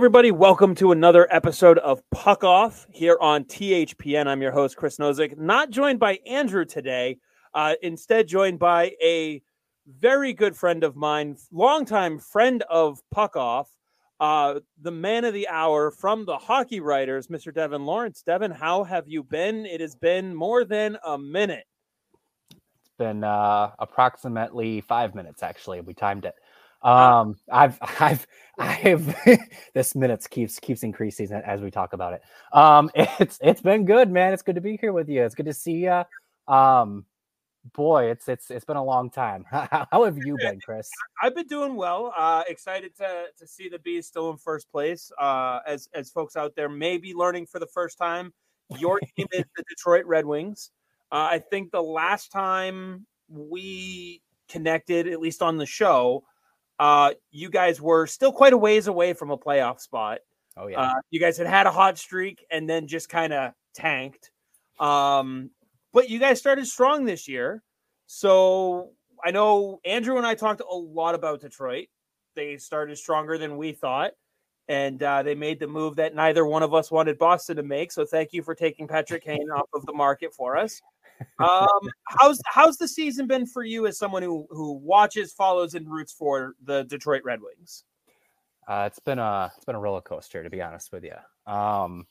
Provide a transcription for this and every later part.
Everybody, welcome to another episode of Puck Off here on THPN. I'm your host, Chris Nosek, not joined by Andrew today, uh, instead, joined by a very good friend of mine, longtime friend of Puck Off, uh, the man of the hour from the Hockey Writers, Mr. Devin Lawrence. Devin, how have you been? It has been more than a minute. It's been uh, approximately five minutes, actually. We timed it. Um, I've, I've, I've. this minutes keeps keeps increasing as we talk about it. Um, it's it's been good, man. It's good to be here with you. It's good to see you. Um, boy, it's it's it's been a long time. How have you been, Chris? I've been doing well. Uh, excited to to see the bees still in first place. Uh, as as folks out there may be learning for the first time, your team is the Detroit Red Wings. Uh, I think the last time we connected, at least on the show, uh, you guys were still quite a ways away from a playoff spot. Oh yeah. Uh, you guys had had a hot streak and then just kind of tanked. Um, but you guys started strong this year. So I know Andrew and I talked a lot about Detroit. They started stronger than we thought, and uh, they made the move that neither one of us wanted Boston to make. So thank you for taking Patrick Kane off of the market for us. Um, how's how's the season been for you as someone who who watches, follows, and roots for the Detroit Red Wings? Uh, it's been a it's been a roller coaster to be honest with you. Um,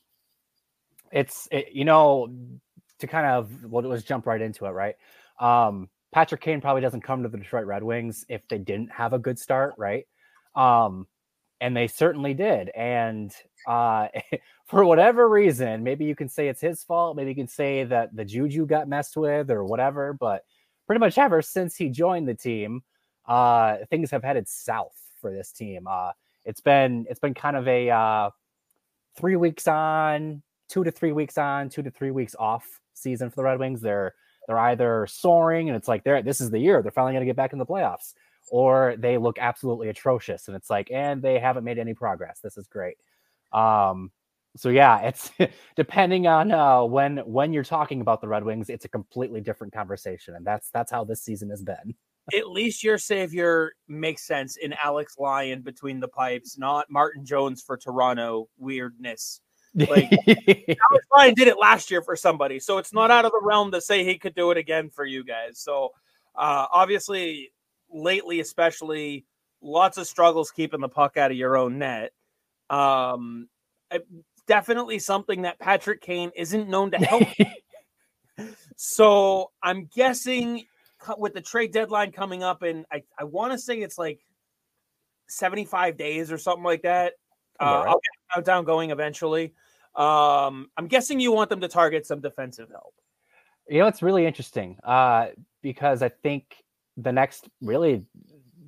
it's it, you know to kind of well, let's jump right into it, right? Um, Patrick Kane probably doesn't come to the Detroit Red Wings if they didn't have a good start, right? Um, and they certainly did. And uh, for whatever reason, maybe you can say it's his fault. Maybe you can say that the juju got messed with or whatever. But pretty much ever since he joined the team, uh, things have headed south for this team. Uh, it's been it's been kind of a uh, three weeks on, two to three weeks on, two to three weeks off season for the Red Wings. They're they're either soaring and it's like they're this is the year they're finally going to get back in the playoffs, or they look absolutely atrocious and it's like and they haven't made any progress. This is great. Um, so yeah, it's depending on uh, when when you're talking about the Red Wings, it's a completely different conversation, and that's that's how this season has been. At least your savior makes sense in Alex Lyon between the pipes, not Martin Jones for Toronto weirdness. Like Alex Lyon did it last year for somebody, so it's not out of the realm to say he could do it again for you guys. So uh, obviously, lately, especially, lots of struggles keeping the puck out of your own net. Um, definitely something that Patrick Kane isn't known to help. so I'm guessing with the trade deadline coming up, and I, I want to say it's like 75 days or something like that. Uh, right. I'll get countdown going eventually. Um, I'm guessing you want them to target some defensive help. You know, it's really interesting uh, because I think the next really,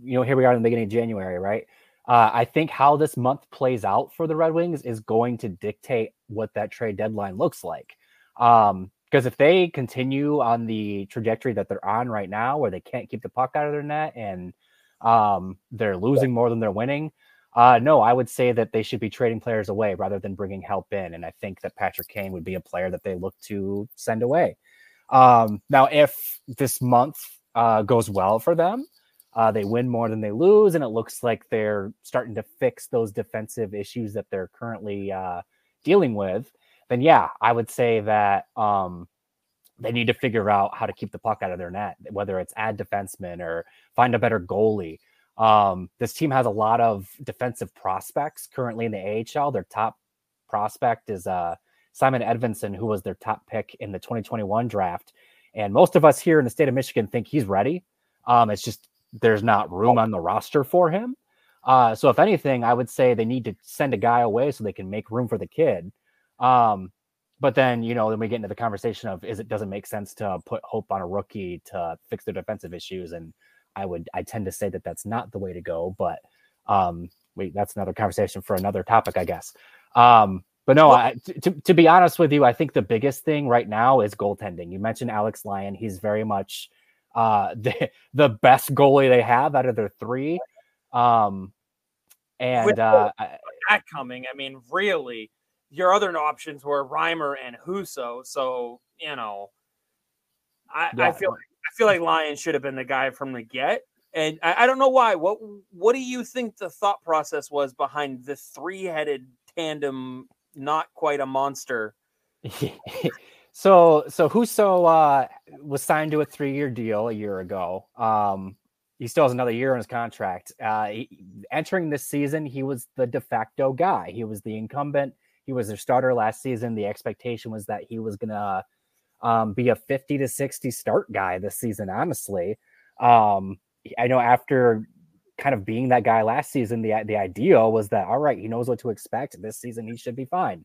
you know, here we are in the beginning of January, right? Uh, I think how this month plays out for the Red Wings is going to dictate what that trade deadline looks like. Um, because if they continue on the trajectory that they're on right now, where they can't keep the puck out of their net and um, they're losing more than they're winning, uh, no, I would say that they should be trading players away rather than bringing help in. And I think that Patrick Kane would be a player that they look to send away. Um, now, if this month uh, goes well for them, uh, they win more than they lose, and it looks like they're starting to fix those defensive issues that they're currently uh, dealing with. Then, yeah, I would say that um, they need to figure out how to keep the puck out of their net, whether it's add defensemen or find a better goalie. Um, this team has a lot of defensive prospects currently in the AHL. Their top prospect is uh, Simon Edvinsson, who was their top pick in the 2021 draft. And most of us here in the state of Michigan think he's ready. Um, it's just there's not room on the roster for him. Uh, so if anything, I would say they need to send a guy away so they can make room for the kid. Um, but then you know, then we get into the conversation of is it doesn't make sense to put hope on a rookie to fix their defensive issues, and I would I tend to say that that's not the way to go. But um, wait, that's another conversation for another topic, I guess. Um, but no, I, to, to be honest with you, I think the biggest thing right now is goaltending. You mentioned Alex Lyon; he's very much uh, the the best goalie they have out of their three. Um, and With uh, that coming, I mean, really, your other options were Reimer and Husso. So you know, I, yeah. I feel like, I feel like Lyon should have been the guy from the get. And I, I don't know why. What what do you think the thought process was behind the three headed tandem? Not quite a monster. so so Husso uh, was signed to a three year deal a year ago. Um, he still has another year on his contract. Uh, he, entering this season, he was the de facto guy. He was the incumbent. He was their starter last season. The expectation was that he was gonna um, be a 50 to 60 start guy this season. Honestly, um, I know after kind of being that guy last season, the the idea was that all right, he knows what to expect this season. He should be fine.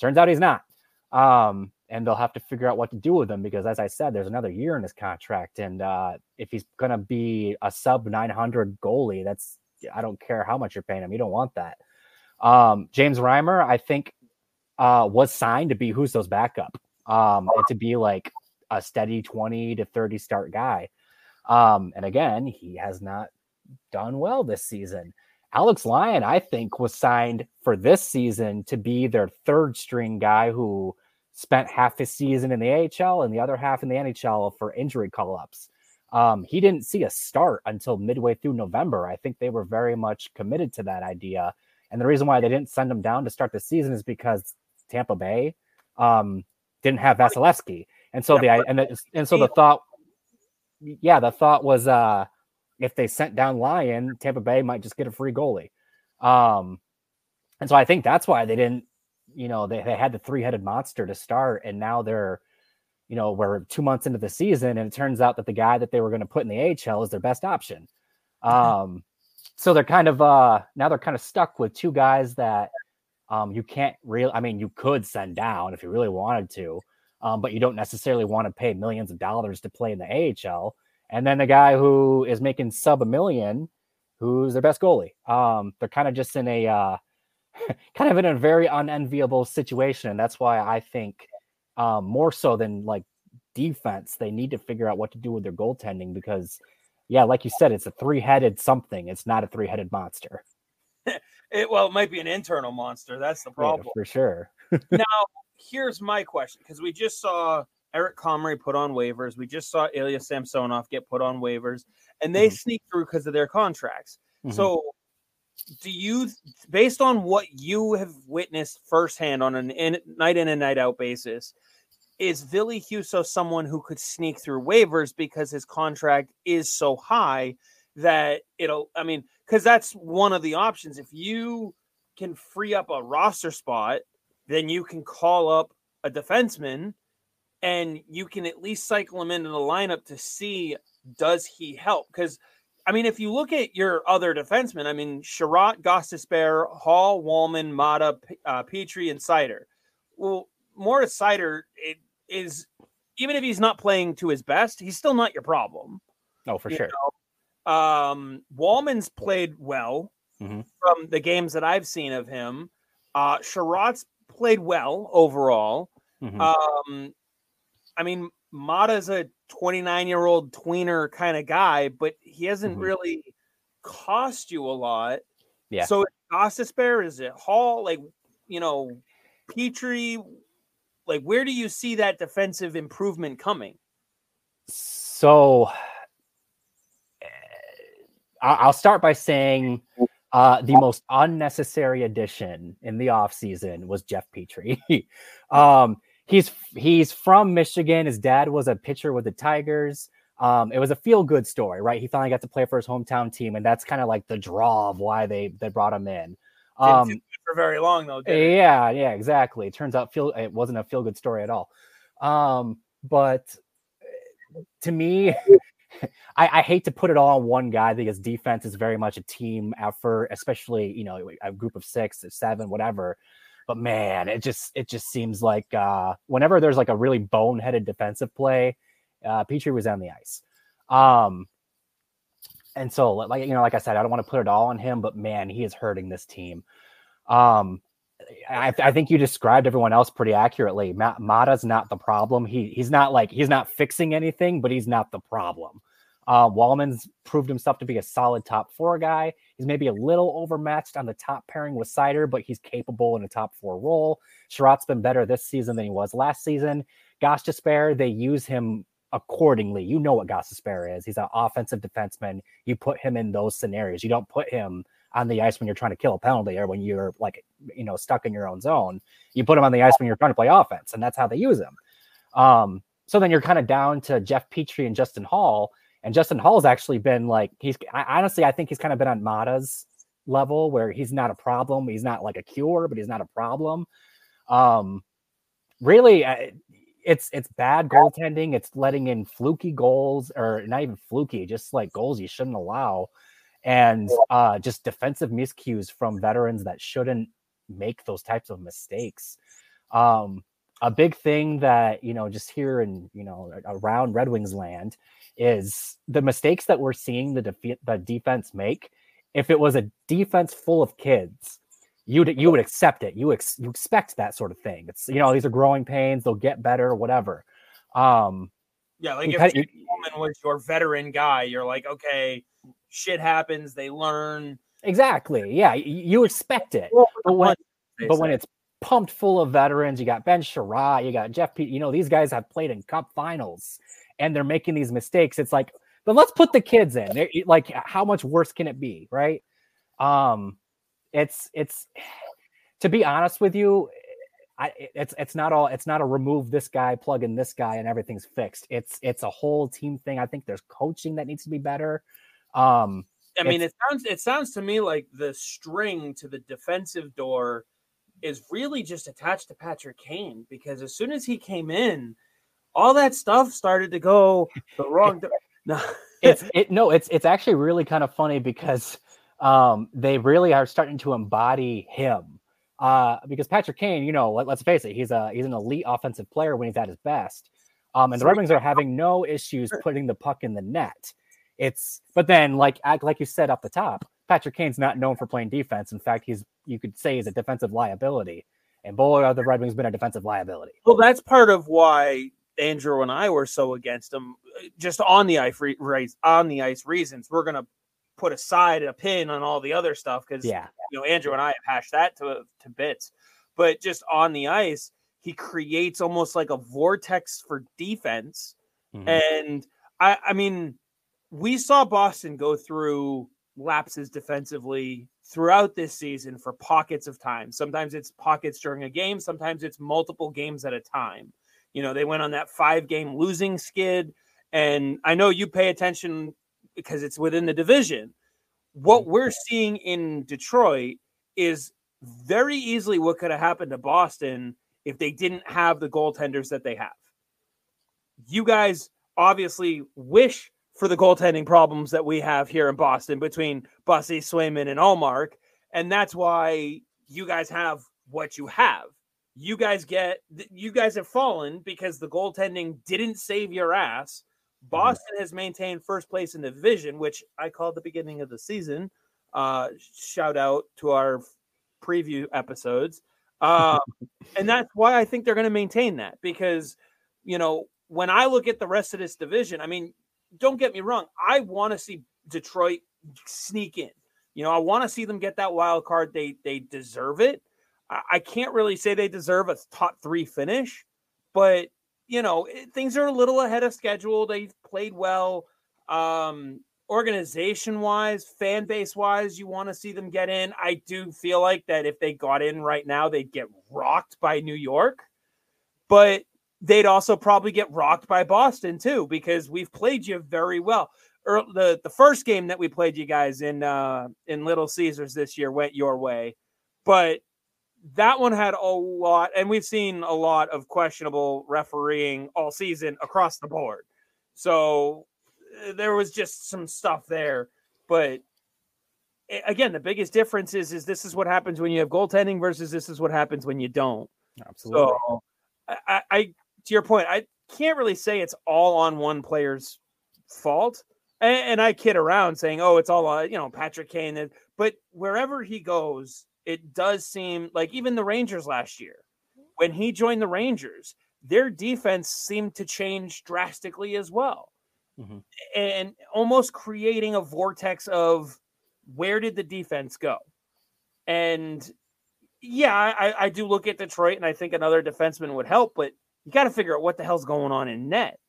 Turns out he's not. Um, and they'll have to figure out what to do with him because, as I said, there's another year in his contract, and uh, if he's to be a sub 900 goalie, that's I don't care how much you're paying him. You don't want that. Um, James Reimer, I think, uh, was signed to be Husso's backup um, and to be like a steady 20 to 30 start guy. Um, and again, he has not done well this season. Alex Lyon, I think, was signed for this season to be their third string guy who spent half his season in the AHL and the other half in the NHL for injury call ups. Um, he didn't see a start until midway through November. I think they were very much committed to that idea. And the reason why they didn't send him down to start the season is because Tampa Bay um, didn't have Vasilevskiy. And so the and the, and so the thought yeah, the thought was uh if they sent down Lyon, Tampa Bay might just get a free goalie. Um, and so I think that's why they didn't, you know, they, they had the three headed monster to start, and now they're, you know, we're two months into the season, and it turns out that the guy that they were going to put in the AHL is their best option. Um, so they're kind of uh now they're kind of stuck with two guys that um you can't really I mean you could send down if you really wanted to, um, but you don't necessarily want to pay millions of dollars to play in the AHL and then the guy who is making sub a million, who's their best goalie. Um, they're kind of just in a uh, kind of in a very unenviable situation, and that's why I think um, more so than like defense, they need to figure out what to do with their goaltending because, yeah, like you said, it's a three-headed something. It's not a three-headed monster. it well, it might be an internal monster. That's the problem yeah, for sure. now, here's my question because we just saw Eric Comrie put on waivers. We just saw Ilya Samsonov get put on waivers, and they mm-hmm. sneak through because of their contracts. Mm-hmm. So, do you, based on what you have witnessed firsthand on a in, night in and night out basis, is Ville Husso someone who could sneak through waivers because his contract is so high that it'll, I mean, because that's one of the options. If you can free up a roster spot, then you can call up a defenseman and you can at least cycle him into the lineup to see does he help because I mean, if you look at your other defensemen, I mean, Chiarot, Gostisbehere, Holl, Walman, Maatta, uh, Petry, and Seider. Well, Moritz Seider is even if he's not playing to his best, he's still not your problem. Oh, for you sure. Know? Um, Walman's played well mm-hmm. from the games that I've seen of him. Uh, Chiarot's played well overall. Mm-hmm. Um, I mean, Maatta's a 29 year old tweener kind of guy, but he hasn't mm-hmm. really cost you a lot. Yeah. So Gostisbehere, is it Holl? Like, you know, Petry like where do you see that defensive improvement coming? So eh, I'll start by saying uh, the most unnecessary addition in the offseason was Jeff Petry. um, he's he's from Michigan. His dad was a pitcher with the Tigers. Um, it was a feel good story, right? He finally got to play for his hometown team, and that's kind of like the draw of why they they brought him in. Um, for very long though. yeah, yeah, exactly. It turns out feel it wasn't a feel good story at all. Um, but to me, I, I, hate to put it all on one guy because defense is very much a team effort, especially you know a group of six or seven, whatever. But man, it just it just seems like uh, whenever there's like a really boneheaded defensive play, uh, Petry was on the ice. Um, and so like you know, like I said, I don't want to put it all on him, but man, he is hurting this team. Um, I, I, think you described everyone else pretty accurately. Maatta's not the problem. He he's not like he's not fixing anything, but he's not the problem. Uh, Walman's proved himself to be a solid top four guy. He's maybe a little overmatched on the top pairing with Seider, but he's capable in a top four role. Chiarot's been better this season than he was last season. Gostisbehere, they use him accordingly. You know what Gostisbehere is. He's an offensive defenseman. You put him in those scenarios. You don't put him on the ice when you're trying to kill a penalty or when you're like, you know, stuck in your own zone. You put him on the ice when you're trying to play offense, and that's how they use him. Um, so then you're kind of down to Jeff Petry and Justin Holl. And Justin Holl's actually been like he's I, honestly I think he's kind of been on Maatta's level where he's not a problem. He's not like a cure, but he's not a problem. Um, really, it's it's bad goaltending. It's letting in fluky goals, or not even fluky, just like goals you shouldn't allow, and uh, just defensive miscues from veterans that shouldn't make those types of mistakes. Um, a big thing that you know, just here in you know around Red Wings land, is the mistakes that we're seeing the def- the defense make. If it was a defense full of kids you'd you would accept it. You ex, you expect that sort of thing. It's you know these are growing pains. They'll get better, whatever. Um, yeah, like if Coleman was your veteran guy, you're like, okay, shit happens. They learn exactly. Yeah, you, you expect it, but when but when it's pumped full of veterans, you got Ben Chiarot, you got Jeff. P, you know these guys have played in Cup finals, and they're making these mistakes. It's like, but let's put the kids in. They're, like, how much worse can it be, right? Um, it's it's to be honest with you, I, it's it's not all it's not a remove this guy, plug in this guy, and everything's fixed. It's it's a whole team thing. I think there's coaching that needs to be better. Um, I mean, it sounds it sounds to me like the string to the defensive door is really just attached to Patrick Kane because as soon as he came in, all that stuff started to go the wrong. no, it's it no, it's it's actually really kind of funny because um, they really are starting to embody him. Uh, because Patrick Kane, you know, let, us face it, he's a he's an elite offensive player when he's at his best. Um, and the Red Wings are having no issues putting the puck in the net. It's but then like like you said up the top, Patrick Kane's not known for playing defense. In fact, he's you could say is a defensive liability. And boy, are the Red Wings been a defensive liability. Well, that's part of why Andrew and I were so against him, just on the ice, on the ice reasons. We're gonna put aside a pin on all the other stuff because yeah, you know Andrew and I have hashed that to to bits. But just on the ice, he creates almost like a vortex for defense. Mm-hmm. And I, I mean, we saw Boston go through lapses defensively throughout this season for pockets of time. Sometimes it's pockets during a game, sometimes it's multiple games at a time. You know, they went on that five game losing skid. And I know you pay attention because it's within the division. What mm-hmm. we're seeing in Detroit is very easily what could have happened to Boston if they didn't have the goaltenders that they have. You guys obviously wish for the goaltending problems that we have here in Boston between Bussi, Swayman, and Ullmark. And that's why you guys have what you have. You guys get, you guys have fallen because the goaltending didn't save your ass Mm-hmm. Boston has maintained first place in the division, which I called the beginning of the season. Uh, shout out to our preview episodes. Uh, and that's why I think they're going to maintain that because, you know, when I look at the rest of this division, I mean, don't get me wrong. I want to see Detroit sneak in. You know, I want to see them get that wild card. They they deserve it. I, I can't really say they deserve a top three finish, but you know, eh, things are a little ahead of schedule. They've played well. Um, organization wise, fan base wise, you want to see them get in. I do feel like that if they got in right now, they'd get rocked by New York, but they'd also probably get rocked by Boston too, because we've played you very well. the the first game that we played you guys in uh in Little Caesars this year went your way, but that one had a lot, and we've seen a lot of questionable refereeing all season across the board. So eh, there was just some stuff there, but again, the biggest difference is is this is what happens when you have goaltending versus this is what happens when you don't. Absolutely. So I, I to your point, I can't really say it's all on one player's fault. And, and I kid around saying, "Oh, it's all on you know Patrick Kane," but wherever he goes, it does seem like even the Rangers last year, when he joined the Rangers, their defense seemed to change drastically as well. Mm-hmm. And almost creating a vortex of where did the defense go? And yeah, I, I do look at Detroit and I think another defenseman would help, but you got to figure out what the hell's going on in net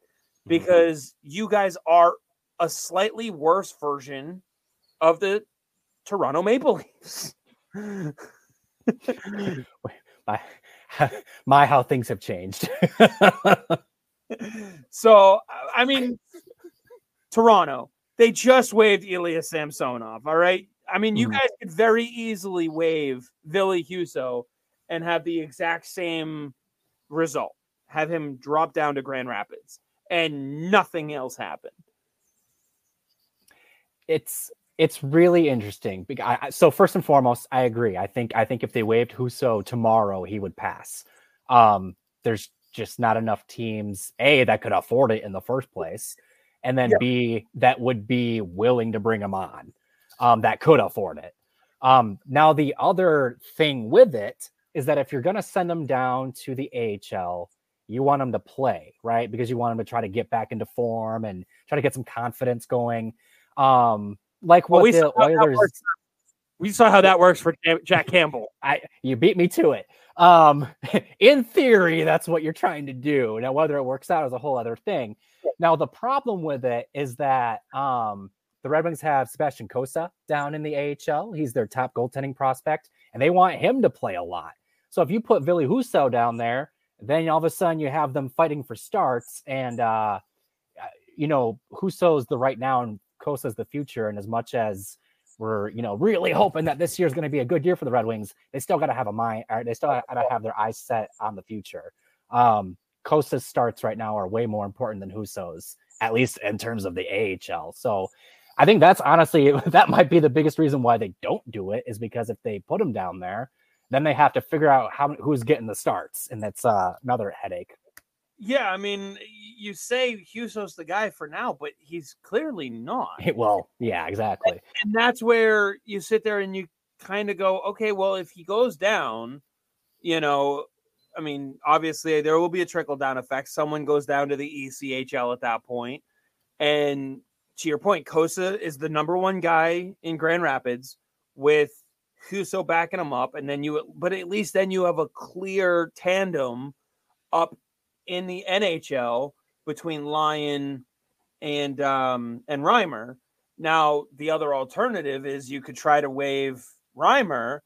because you guys are a slightly worse version of the Toronto Maple Leafs. my, my how things have changed. so I mean, Toronto, they just waived Ilya Samsonov. All right. I mean, you mm-hmm. guys could very easily waive Ville Husso and have the exact same result. Have him drop down to Grand Rapids and nothing else happened. It's it's really interesting. So first and foremost, I agree. I think I think if they waived Husso tomorrow, he would pass. Um, there's just not enough teams a that could afford it in the first place, and then yeah. b that would be willing to bring him on, um, that could afford it. Um, now the other thing with it is that if you're going to send them down to the AHL, you want them to play right because you want them to try to get back into form and try to get some confidence going. Um, like what well, the Oilers. We saw how that works for Jack Campbell. I you beat me to it. Um, in theory, that's what you're trying to do. Now, whether it works out is a whole other thing. Now, the problem with it is that um, the Red Wings have Sebastian Cossa down in the AHL. He's their top goaltending prospect, and they want him to play a lot. So if you put Ville Husso down there, then all of a sudden you have them fighting for starts, and uh, you know Husso's the right now and Cossa's the future. And as much as we're, you know, really hoping that this year is going to be a good year for the Red Wings, they still got to have a mind, or they still got to have their eyes set on the future. Um, Cossa's starts right now are way more important than Husso's, at least in terms of the AHL. So I think that's honestly, that might be the biggest reason why they don't do it is because if they put him down there, then they have to figure out how who's getting the starts, and that's uh, another headache. Yeah, I mean, you say Husso's the guy for now, but he's clearly not. Well, yeah, exactly. And, and that's where you sit there and you kind of go, okay, well, if he goes down, you know, I mean, obviously there will be a trickle down effect. Someone goes down to the ECHL at that. And to your point, Cossa is the number one guy in Grand Rapids with Husso backing him up. And then you, but at least then you have a clear tandem up in the NHL between Lyon and um, and Reimer. Now, the other alternative is you could try to waive Reimer,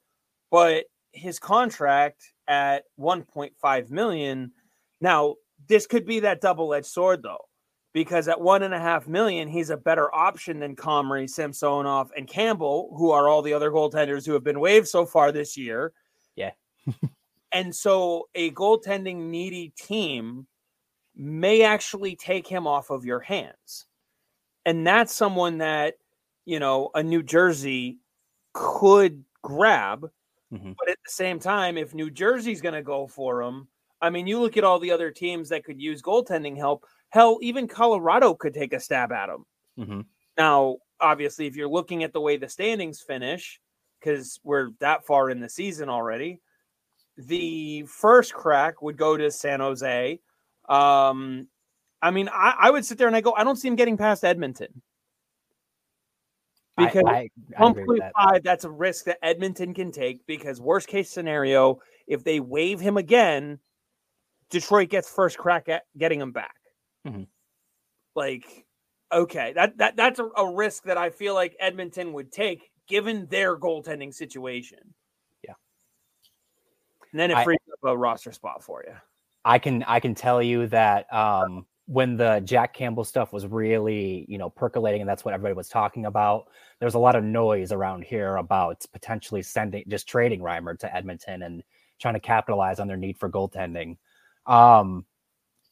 but his contract at 1.5 million. Now, this could be that double-edged sword though, because at one and a half million, he's a better option than Comrie, Samsonov, and Campbell, who are all the other goaltenders who have been waived so far this year. Yeah. And so a goaltending needy team may actually take him off of your hands. And that's someone that, you know, a New Jersey could grab. Mm-hmm. But at the same time, if New Jersey's going to go for him, I mean, you look at all the other teams that could use goaltending help. Hell, even Colorado could take a stab at him. Mm-hmm. Now, obviously, if you're looking at the way the standings finish, because we're that far in the season already, the first crack would go to San Jose. Um, I mean, I, I, would sit there and I go, I don't see him getting past Edmonton. Because I, I, 1.5, that. that's a risk that Edmonton can take because worst case scenario, if they waive him again, Detroit gets first crack at getting him back. Mm-hmm. Like, okay, that that that's a, a risk that I feel like Edmonton would take given their goaltending situation. Yeah. And then it frees I, up a roster spot for you. I can I can tell you that um, when the Jack Campbell stuff was really, you know, percolating and that's what everybody was talking about, there's a lot of noise around here about potentially sending just trading Reimer to Edmonton and trying to capitalize on their need for goaltending. Um,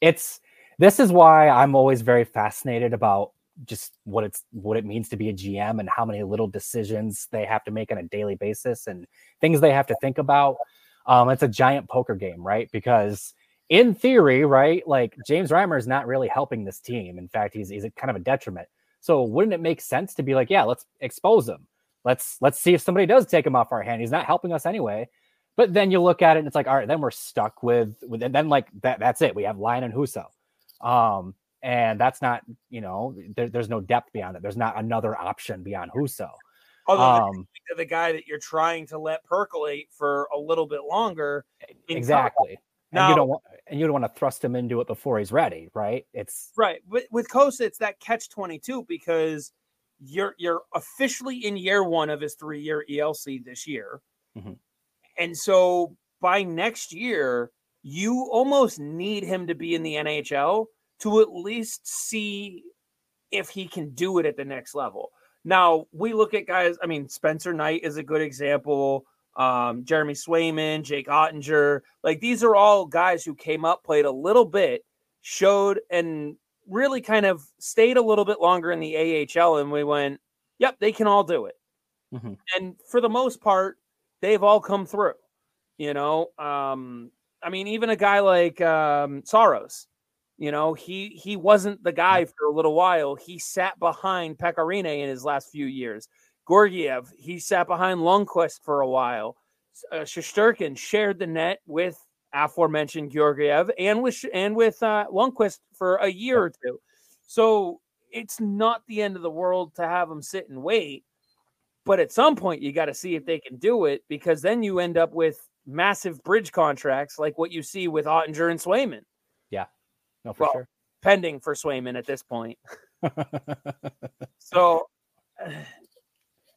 it's this is why I'm always very fascinated about just what it's what it means to be a GM and how many little decisions they have to make on a daily basis and things they have to think about. Um, it's a giant poker game, right? Because in theory, right, like James Reimer is not really helping this team. In fact, he's he's kind of a detriment. So wouldn't it make sense to be like, yeah, let's expose him. Let's let's see if somebody does take him off our hand. He's not helping us anyway. But then you look at it and it's like, all right, then we're stuck with with and then like that that's it. We have Lyon and Husso. Um, and that's not, you know, there, there's no depth beyond it. There's not another option beyond. Although um, the guy that you're trying to let percolate for a little bit longer. Exactly. Now, and you don't want and you don't want to thrust him into it before he's ready, right? It's right. With with Cossa, it's that catch twenty two because you're you're officially in year one of his three year ELC this year, mm-hmm. and so by next year you almost need him to be in the NHL to at least see if he can do it at the next level. Now we look at guys. I mean, Spencer Knight is a good example um, Jeremy Swayman, Jake Oettinger, Like these are all guys who came up, played a little bit, showed, and really kind of stayed a little bit longer in the AHL. And we went, yep, they can all do it. Mm-hmm. And for the most part, they've all come through. You know, um, I mean, even a guy like um, Saros, you know, he he wasn't the guy for a little while. He sat behind Pekka Rinne in his last few years. Georgiev, he sat behind Lundqvist for a while. Uh, Shesterkin shared the net with aforementioned Georgiev and with and with uh, Lundqvist for a year or two. So it's not the end of the world to have them sit and wait. But at some point, you got to see if they can do it because then you end up with massive bridge contracts like what you see with Oettinger and Swayman. No, for well, sure. Pending for Swayman at this point. so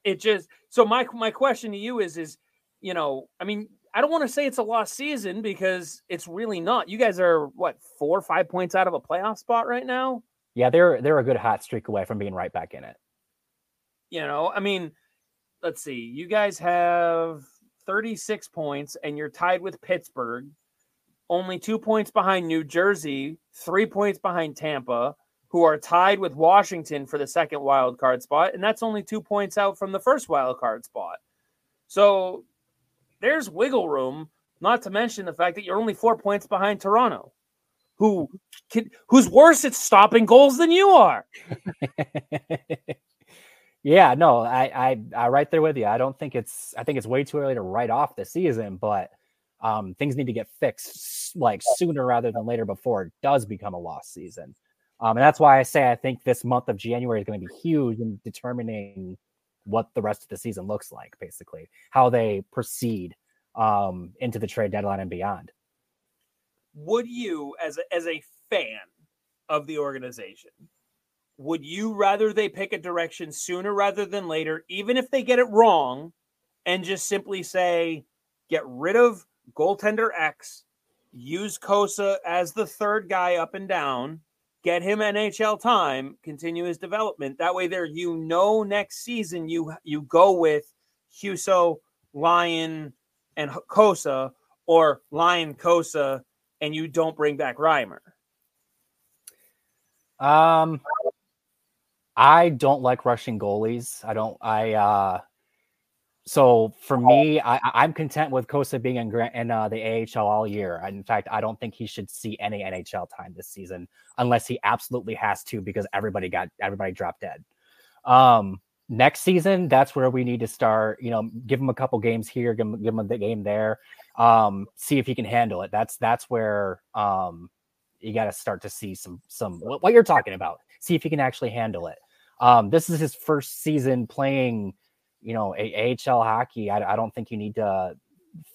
it just so my my question to you is is you know I mean I don't want to say it's a lost season because it's really not. You guys are what four or five points out of a playoff spot right now. Yeah, they're they're a good hot streak away from being right back in it. You know, I mean, let's see. You guys have 36 points and you're tied with Pittsburgh, only 2 points behind New Jersey, 3 points behind Tampa, who are tied with Washington for the second wild card spot, and that's only two points out from the first wild card spot. So there's wiggle room, not to mention the fact that you're only four points behind Toronto, who can, who's worse at stopping goals than you are. yeah, no, I, I I right there with you. I don't think it's I think it's way too early to write off the season, but um, things need to get fixed like sooner rather than later before it does become a lost season. Um, and that's why I say I think this month of January is going to be huge in determining what the rest of the season looks like, basically, how they proceed um, into the trade deadline and beyond. Would you, as a, as a fan of the organization, would you rather they pick a direction sooner rather than later, even if they get it wrong, and just simply say, get rid of goaltender X, use Cossa as the third guy up and down, get him NHL time, continue his development. That way, there you know next season you you go with Husso, Lyon, and Cossa, or Lyon Cossa, and you don't bring back Reimer. Um, I don't like rushing goalies. I don't. I uh, so for me, I, I'm content with Cossa being in, in uh, the AHL all year. In fact, I don't think he should see any NHL time this season unless he absolutely has to because everybody got everybody dropped dead. Um, next season, that's where we need to start. You know, give him a couple games here, give him, give him the game there, um, see if he can handle it. That's that's where um, you got to start to see some some what, what, you're talking about. See if he can actually handle it. Um, this is his first season playing you know, a- AHL hockey, I, I don't think you need to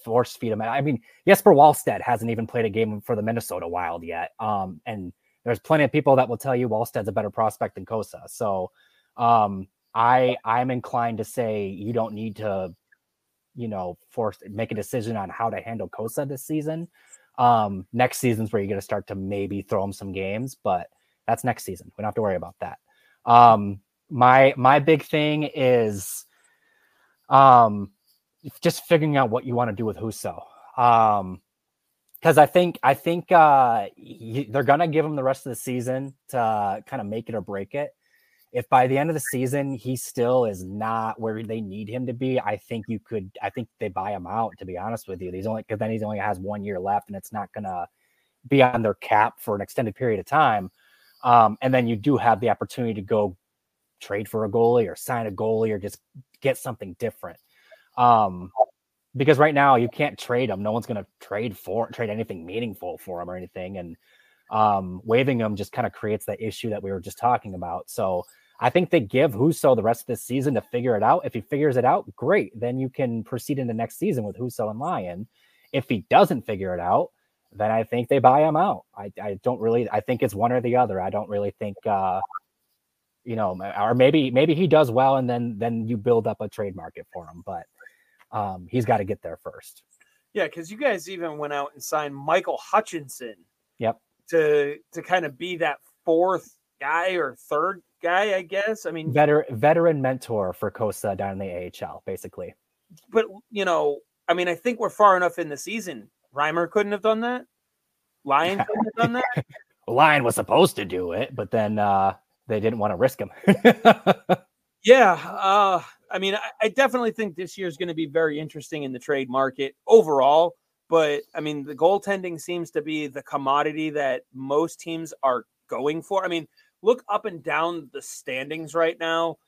force feed him. I mean, Jesper Wallstedt hasn't even played a game for the Minnesota Wild yet. Um, and there's plenty of people that will tell you Wallstedt's a better prospect than Cossa. So um, I I'm inclined to say you don't need to, you know, force make a decision on how to handle Cossa this season. Um, next season's where you're gonna start to maybe throw him some games, but that's next season. We don't have to worry about that. Um, my my big thing is um, just figuring out what you want to do with Husso. Um, because I think I think uh, he, they're gonna give him the rest of the season to uh, kind of make it or break it. If by the end of the season he still is not where they need him to be, I think you could. I think they buy him out. To be honest with you, he's only because then he only has one year left, and it's not gonna be on their cap for an extended period of time. Um, and then you do have the opportunity to go trade for a goalie or sign a goalie or just get something different. Um, because right now you can't trade them. No one's going to trade for trade anything meaningful for them or anything. And um, them just kind of creates that issue that we were just talking about. So I think they give Husso the rest of this season to figure it out. If he figures it out, great. Then you can proceed into next season with Husso and Lyon. If he doesn't figure it out, then I think they buy him out. I, I don't really. I think it's one or the other. I don't really think. uh you know, or maybe maybe he does well, and then then you build up a trade market for him. But um, he's got to get there first. Yeah, because you guys even went out and signed Michael Hutchinson. Yep. To to kind of be that fourth guy or third guy, I guess. I mean, veteran veteran mentor for Cossa down in the AHL, basically. But you know, I mean, I think we're far enough in the season. Reimer couldn't have done that. Lyon couldn't have done that. Lyon was supposed to do it, but then uh, they didn't want to risk him. yeah, uh, I mean, I, I definitely think this year is going to be very interesting in the trade market overall. But I mean, the goaltending seems to be the commodity that most teams are going for. I mean, look up and down the standings right now.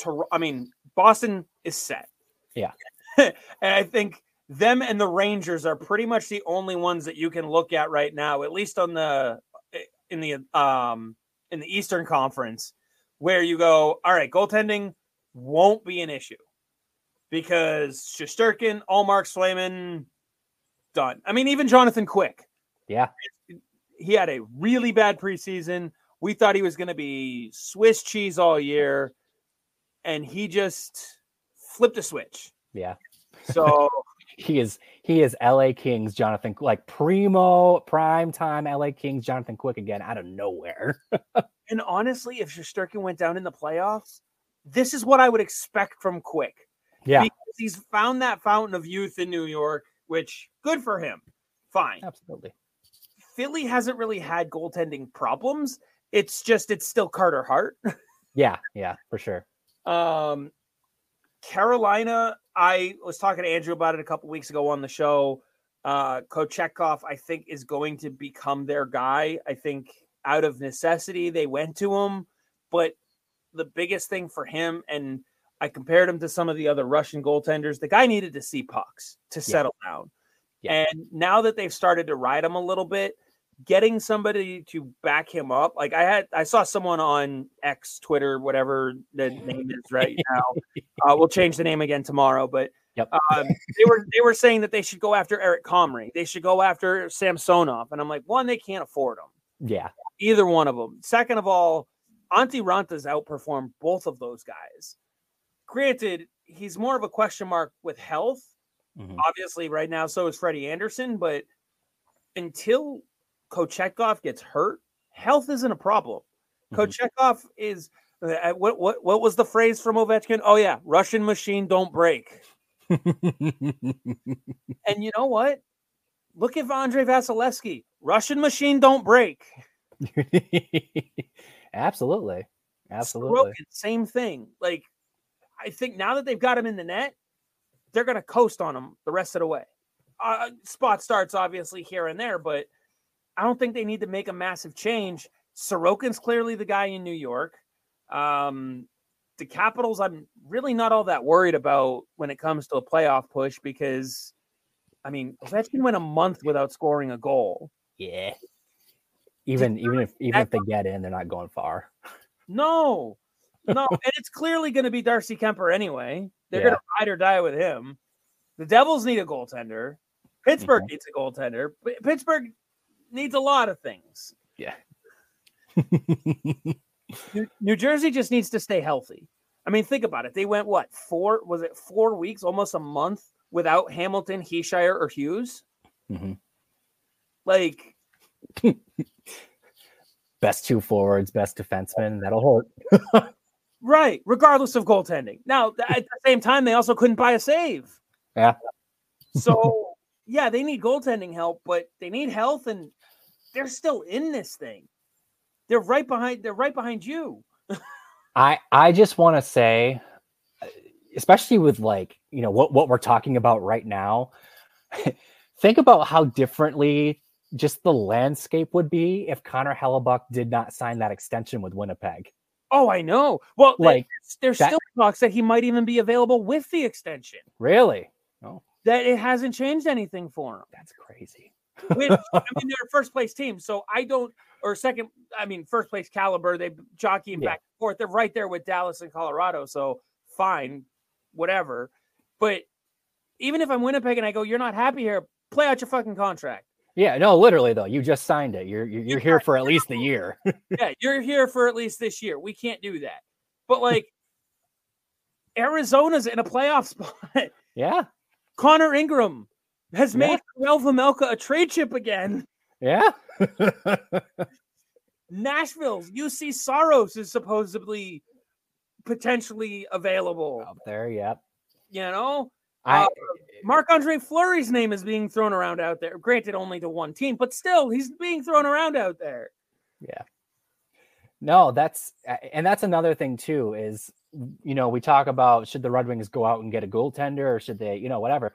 To, I mean, Boston is set. Yeah. and I think them and the Rangers are pretty much the only ones that you can look at right now, at least on the in the um in the Eastern Conference, where you go, all right, goaltending won't be an issue because Shesterkin, Ullmark, Swayman, done. I mean, even Jonathan Quick. Yeah. He had a really bad preseason. We thought he was going to be Swiss cheese all year, and he just flipped a switch. Yeah. So he is he is LA Kings Jonathan like primo prime time LA Kings Jonathan Quick again out of nowhere. and honestly, if Shesterkin went down in the playoffs, this is what I would expect from Quick. Yeah. Because he's found that fountain of youth in New York, which good for him. Fine. Absolutely. Philly hasn't really had goaltending problems. It's just it's still Carter Hart. yeah, yeah, for sure. Um Carolina, I was talking to Andrew about it a couple weeks ago on the show. Uh, Kochetkov, I think, is going to become their guy. I think out of necessity, they went to him. But the biggest thing for him, and I compared him to some of the other Russian goaltenders, the guy needed to see pucks to settle yeah. down. Yeah. And now that they've started to ride him a little bit, getting somebody to back him up. Like I had, I saw someone on X, Twitter, whatever the name is right now. Uh, we'll change the name again tomorrow, but yep. um, they were they were saying that they should go after Eric Comrie. They should go after Samsonov, and I'm like, one, they can't afford them. Yeah, either one of them. Second of all, Antti Raanta's outperformed both of those guys. Granted, he's more of a question mark with health. Mm-hmm. Obviously, right now, so is Freddie Andersen, but until Kochetkov gets hurt, health isn't a problem. Mm-hmm. Kochetkov is uh, what what what was the phrase from Ovechkin? Oh yeah, Russian machine don't break. and you know what? Look at Andrei Vasilevskiy. Russian machine don't break. Absolutely. Absolutely. same thing. Like I think now that they've got him in the net, they're going to coast on him the rest of the way. Uh, spot starts obviously here and there, but I don't think they need to make a massive change. Sorokin's clearly the guy in New York. Um, the Capitals, I'm really not all that worried about when it comes to a playoff push because, I mean, Ovechkin went a month without scoring a goal. Yeah. Even even if even if they get in, they're not going far. No, no, and it's clearly going to be Darcy Kuemper anyway. They're yeah. going to ride or die with him. The Devils need a goaltender. Pittsburgh mm-hmm. needs a goaltender. Pittsburgh needs a lot of things. Yeah. New, New, Jersey just needs to stay healthy. I mean, think about it. They went what four? Was it four weeks, almost a month without Hamilton, Hischier, or Hughes? Mm-hmm. Like, best two forwards, best defenseman. That'll hurt. right, regardless of goaltending. Now, at the same time, they also couldn't buy a save. Yeah. so yeah, they need goaltending help, but they need health, and they're still in this thing. They're right behind. They're right behind you. I I just want to say, uh, especially with like you know what what we're talking about right now. think about how differently just the landscape would be if Connor Hellebuyck did not sign that extension with Winnipeg. Oh, I know. Well, like there's that, still talks that he might even be available with the extension. Really? That it hasn't changed anything for them. That's crazy. Which I mean, they're a first place team, so I don't or second. I mean, first place caliber. They jockeying yeah. back and forth. They're right there with Dallas and Colorado, so fine, whatever. But even if I'm Winnipeg and I go, you're not happy here, play out your fucking contract. Yeah, no, literally though. You just signed it. You're you're, you're here for at least the year. yeah, you're here for at least this year. We can't do that. But like Arizona's in a playoff spot. Yeah. Connor Ingram has Yeah. made Noel Vejmelka a trade chip again. Yeah. Nashville's Juuse Saros is supposedly potentially available. Out there, yep. You know, I Uh, Marc Andre Fleury's name is being thrown around out there. Granted, only to one team, but still, he's being thrown around out there. Yeah. No, that's and that's another thing too is you know, we talk about should the Red Wings go out and get a goaltender or should they, you know, whatever.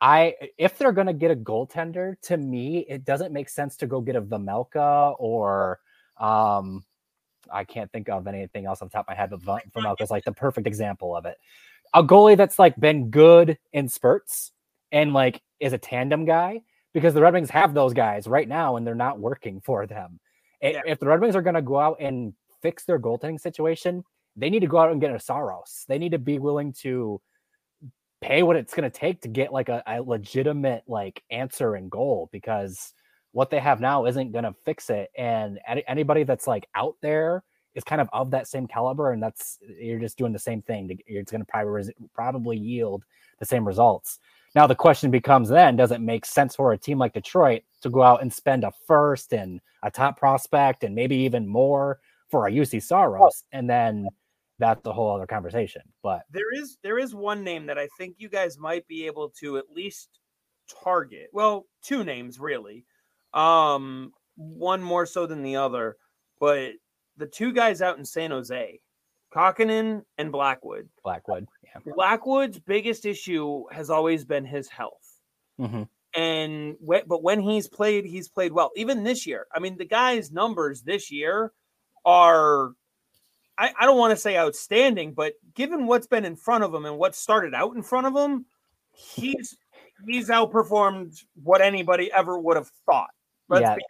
I if they're going to get a goaltender, to me it doesn't make sense to go get a Vejmelka or um I can't think of anything else on the top of my head, but Va- is like the perfect example of it. A goalie that's like been good in spurts and like is a tandem guy because the Red Wings have those guys right now and they're not working for them. Yeah. If the Red Wings are going to go out and fix their goaltending situation, they need to go out and get a Saros. They need to be willing to pay what it's going to take to get like a, a legitimate like answer and goal because what they have now isn't going to fix it. And any, anybody that's like out there is kind of of that same caliber, and that's you're just doing the same thing. It's going to probably probably yield the same results. Now the question becomes then: Does it make sense for a team like Detroit to go out and spend a first and a top prospect and maybe even more for a Juuse Saros, and then that's a whole other conversation. But There is there is one name that I think you guys might be able to at least target. Well, two names really. Um, one more so than the other, but the two guys out in San Jose, Kahkonen and Blackwood. Blackwood, yeah, Blackwood's biggest issue has always been his health. hmm and but when he's played, he's played well. Even this year, I mean, the guy's numbers this year are, I, I don't want to say outstanding, but given what's been in front of him and what started out in front of him, he's he's outperformed what anybody ever would have thought. Let's yeah. be.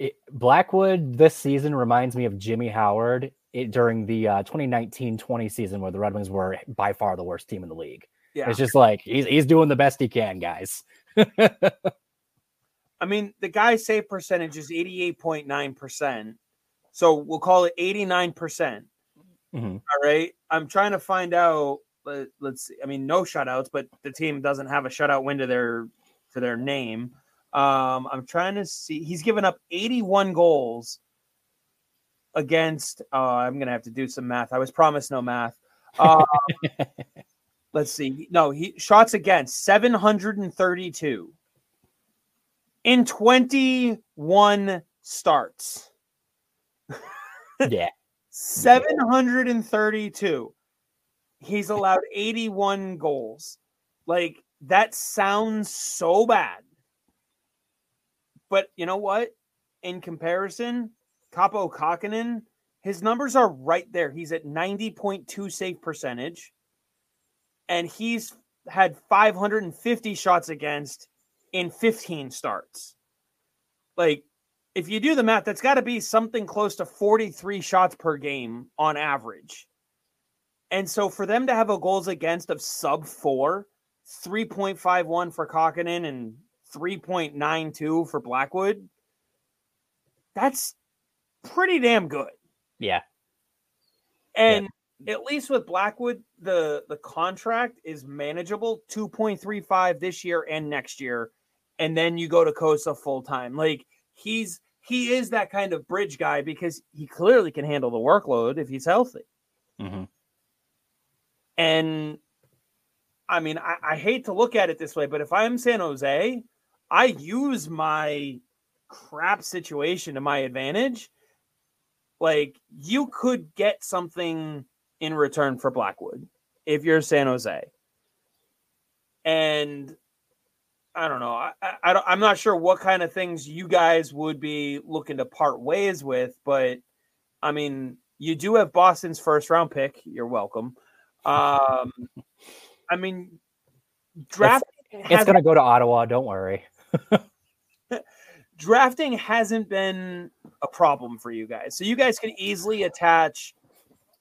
It, Blackwood this season reminds me of Jimmy Howard it, during the 2019 uh, 20 season where the Red Wings were by far the worst team in the league. Yeah. It's just like he's he's doing the best he can, guys. I mean, the guy's save percentage is 88.9% so we'll call it eighty nine percent. Mhm. All right. I'm trying to find out. Let, let's see. I mean, no shutouts, but the team doesn't have a shutout win to their to their name. Um, I'm trying to see. He's given up 81 goals against. Uh, I'm gonna have to do some math. I was promised no math. Uh, let's see. No, he shots against 732 in 21 starts. Yeah, 732. He's allowed 81 goals. Like that sounds so bad. But you know what? In comparison, Kaapo Kahkonen, his numbers are right there. He's at 90.2 save percentage. And he's had 550 shots against in 15 starts. Like if you do the math, that's got to be something close to 43 shots per game on average. And so for them to have a goals against of sub four, 3.51 for Kahkonen and 3.92 for Blackwood, that's pretty damn good. yeah, And at least with Blackwood, the the contract is manageable, 2.35 this year and next year. And then you go to Cossa full time. Like he's he is that kind of bridge guy because he clearly can handle the workload if he's healthy. Mhm. And I mean, I, I hate to look at it this way, but if I'm San Jose, I use my crap situation to my advantage. Like you could get something in return for Blackwood if you're San Jose. And I don't know. I, I, I don't, I'm not sure what kind of things you guys would be looking to part ways with, but I mean, you do have Boston's first round pick. You're welcome. Um, I mean, drafting it's hasn't, gonna go to Ottawa. Don't worry. drafting hasn't been a problem for you guys, so you guys can easily attach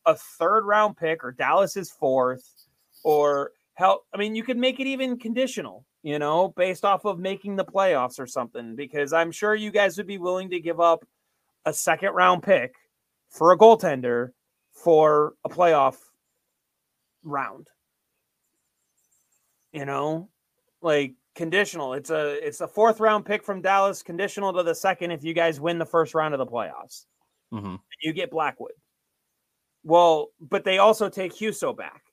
a third round pick or Dallas's fourth, or hell, I mean, you could make it even conditional. You know, based off of making the playoffs or something, because I'm sure you guys would be willing to give up a second round pick for a goaltender for a playoff round. You know, like conditional. It's a it's a fourth round pick from Dallas, conditional to the second if you guys win the first round of the playoffs. Mm-hmm. You get Blackwood. Well, but they also take Husso back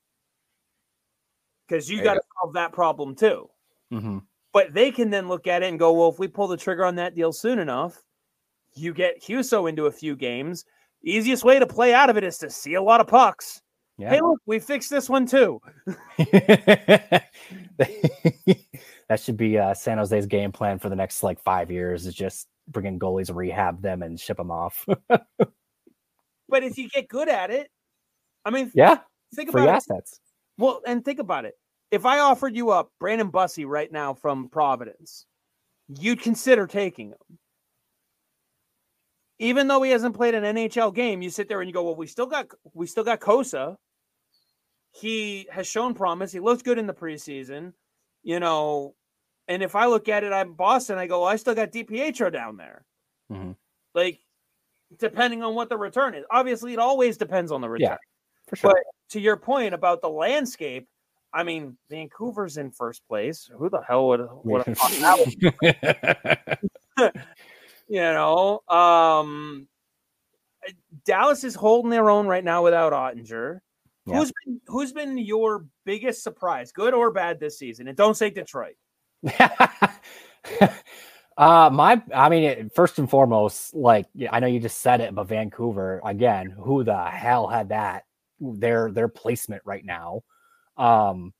because you got to solve that problem too. Mm-hmm. But they can then look at it and go, well, if we pull the trigger on that deal soon enough, you get Husso into a few games. Easiest way to play out of it is to see a lot of pucks. Yeah. Hey, look, we fixed this one too. that should be uh, San Jose's game plan for the next like five years is just bringing goalies, rehab them, and ship them off. but if you get good at it, I mean, yeah, think free about assets. It. Well, and think about it. If I offered you up Brandon Bussi right now from Providence, you'd consider taking him. Even though he hasn't played an NHL game, you sit there and you go, "Well, we still got we still got Cossa. He has shown promise. He looks good in the preseason, you know. And if I look at it, I'm Boston. I go, well, I still got DiPietro down there. Mm-hmm. Like, depending on what the return is. Obviously, it always depends on the return. Yeah, for sure. But to your point about the landscape, I mean, Vancouver's in first place. Who the hell would would have thought that? you know, um, Dallas is holding their own right now without Oettinger. Yeah. Who's been who's been your biggest surprise, good or bad, this season? And don't say Detroit. uh my i mean it, first and foremost like i know you just said it but vancouver again who the hell had that their their placement right now um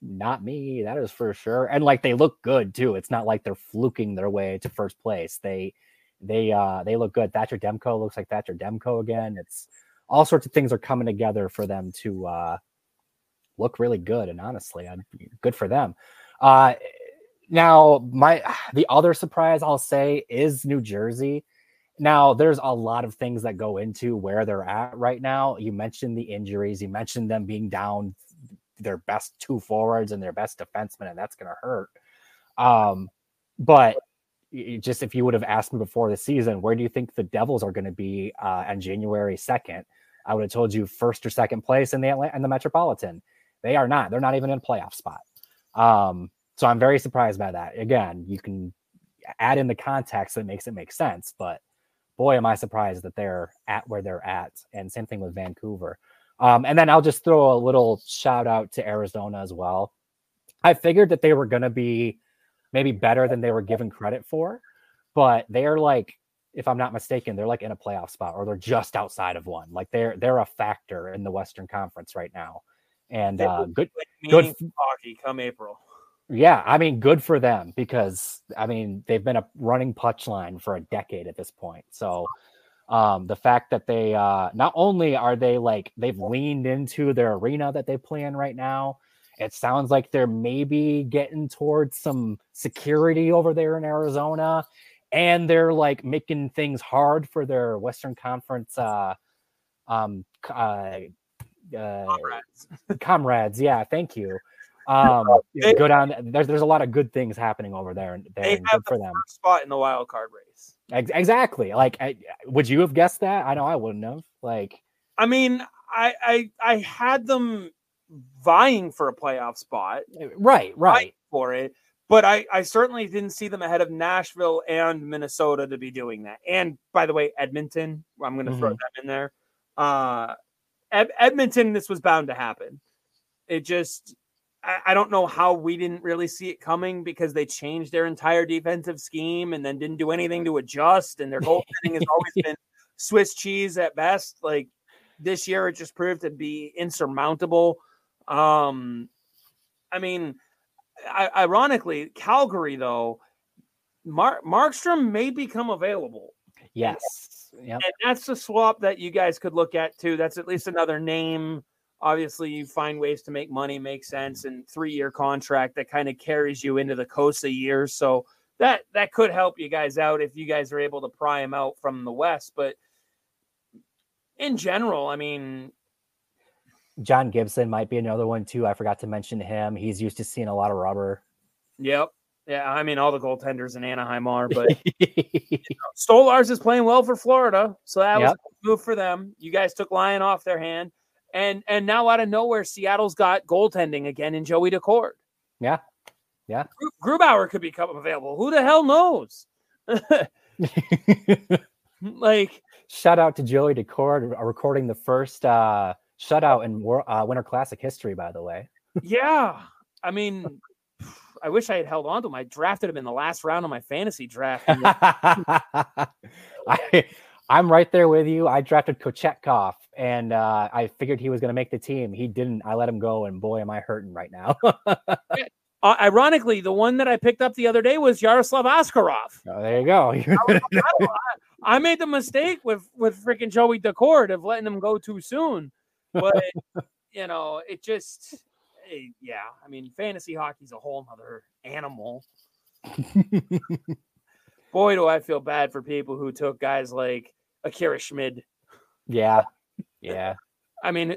not me that is for sure and like they look good too it's not like they're fluking their way to first place they they uh they look good thatcher demko looks like thatcher demko again it's all sorts of things are coming together for them to uh look really good and honestly i'm good for them. Uh now my the other surprise i'll say is new jersey. Now there's a lot of things that go into where they're at right now you mentioned the injuries you mentioned them being down their best two forwards and their best defenseman and that's going to hurt um but just if you would have asked me before the season where do you think the devils are going to be uh, on january 2nd i would have told you first or second place in the Atlanta, in the metropolitan they are not they're not even in a playoff spot um so I'm very surprised by that. Again, you can add in the context that makes it make sense, but boy, am I surprised that they're at where they're at. And same thing with Vancouver. Um, and then I'll just throw a little shout out to Arizona as well. I figured that they were going to be maybe better than they were given credit for, but they're like, if I'm not mistaken, they're like in a playoff spot or they're just outside of one. Like they're they're a factor in the Western Conference right now. And uh, good, good hockey come April. Yeah, I mean, good for them because I mean they've been a running punch line for a decade at this point. So um, the fact that they uh, not only are they like they've leaned into their arena that they play in right now, it sounds like they're maybe getting towards some security over there in Arizona, and they're like making things hard for their Western Conference uh, um, uh, comrades. comrades. Yeah, thank you. Um, They- go down. There's there's a lot of good things happening over there, and there, They have good for the them. spot in the wild card race. Ex- exactly. Like, I, would you have guessed that? I know I wouldn't have. Like, I mean, I I I had them vying for a playoff spot right, right. for it, but I I certainly didn't see them ahead of Nashville and Minnesota to be doing that. And by the way, Edmonton, I'm going to throw Mhm. them in there. Uh, Ed- Edmonton, this was bound to happen. It just I, don't know how we didn't really see it coming because they changed their entire defensive scheme and then didn't do anything to adjust. And their goaltending has always been Swiss cheese at best. Like this year, it just proved to be insurmountable. Um, I mean, I, ironically, Calgary though, Mark Markstrom may become available, Yes. Yep. and that's the swap that you guys could look at too. That's at least another name. Obviously, you find ways to make money make sense, and three year contract that kind of carries you into the Cossa years. So that that could help you guys out if you guys are able to pry him out from the West. But in general, I mean, John Gibson might be another one too. I forgot to mention him. He's used to seeing a lot of rubber Yep. Yeah, I mean all the goaltenders in Anaheim are, but Stolarz is playing well for Florida, so that was Yep. a move for them. You guys took Lyon off their hand, and and now out of nowhere, Seattle's got goaltending again in Joey Daccord. Yeah. Yeah. Gru- Grubauer could become available. Who the hell knows? like, Shout out to Joey Daccord uh, recording the first uh, shutout in Wor- uh, Winter Classic history, by the way. yeah, I mean, I wish I had held on to him. I drafted him in the last round of my fantasy draft. I, I'm right there with you. I drafted Kochetkov, and uh, I figured he was going to make the team. He didn't. I let him go, and boy, am I hurting right now. Uh, ironically, the one that I picked up the other day was Yaroslav Askarov. Oh, there you go. I made the mistake with with freaking Joey Daccord of letting him go too soon, but you know, it just, eh, yeah. I mean, fantasy hockey's a whole other animal. Boy, do I feel bad for people who took guys like Akira Schmid. yeah, yeah. I mean,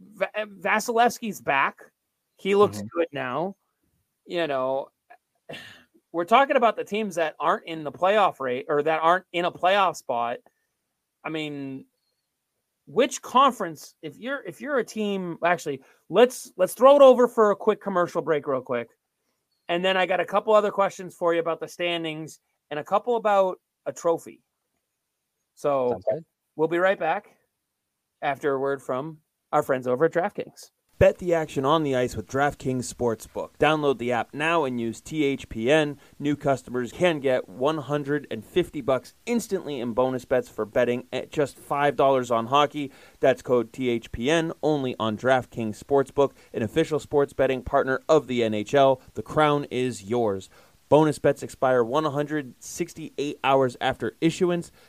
Va- Vasilevskiy's back. He looks Mhm. good now. You know, we're talking about the teams that aren't in the playoff rate or that aren't in a playoff spot. I mean, which conference if you're if you're a team actually, let's let's throw it over for a quick commercial break real quick. And then I got a couple other questions for you about the standings and a couple about a trophy. So, We'll be right back after a word from our friends over at DraftKings. Bet the action on the ice with DraftKings Sportsbook. Download the app now and use THPN. New customers can get 150 bucks instantly in bonus bets for betting at just $5 on hockey. That's code THPN only on DraftKings Sportsbook, an official sports betting partner of the NHL. The crown is yours. Bonus bets expire 168 hours after issuance.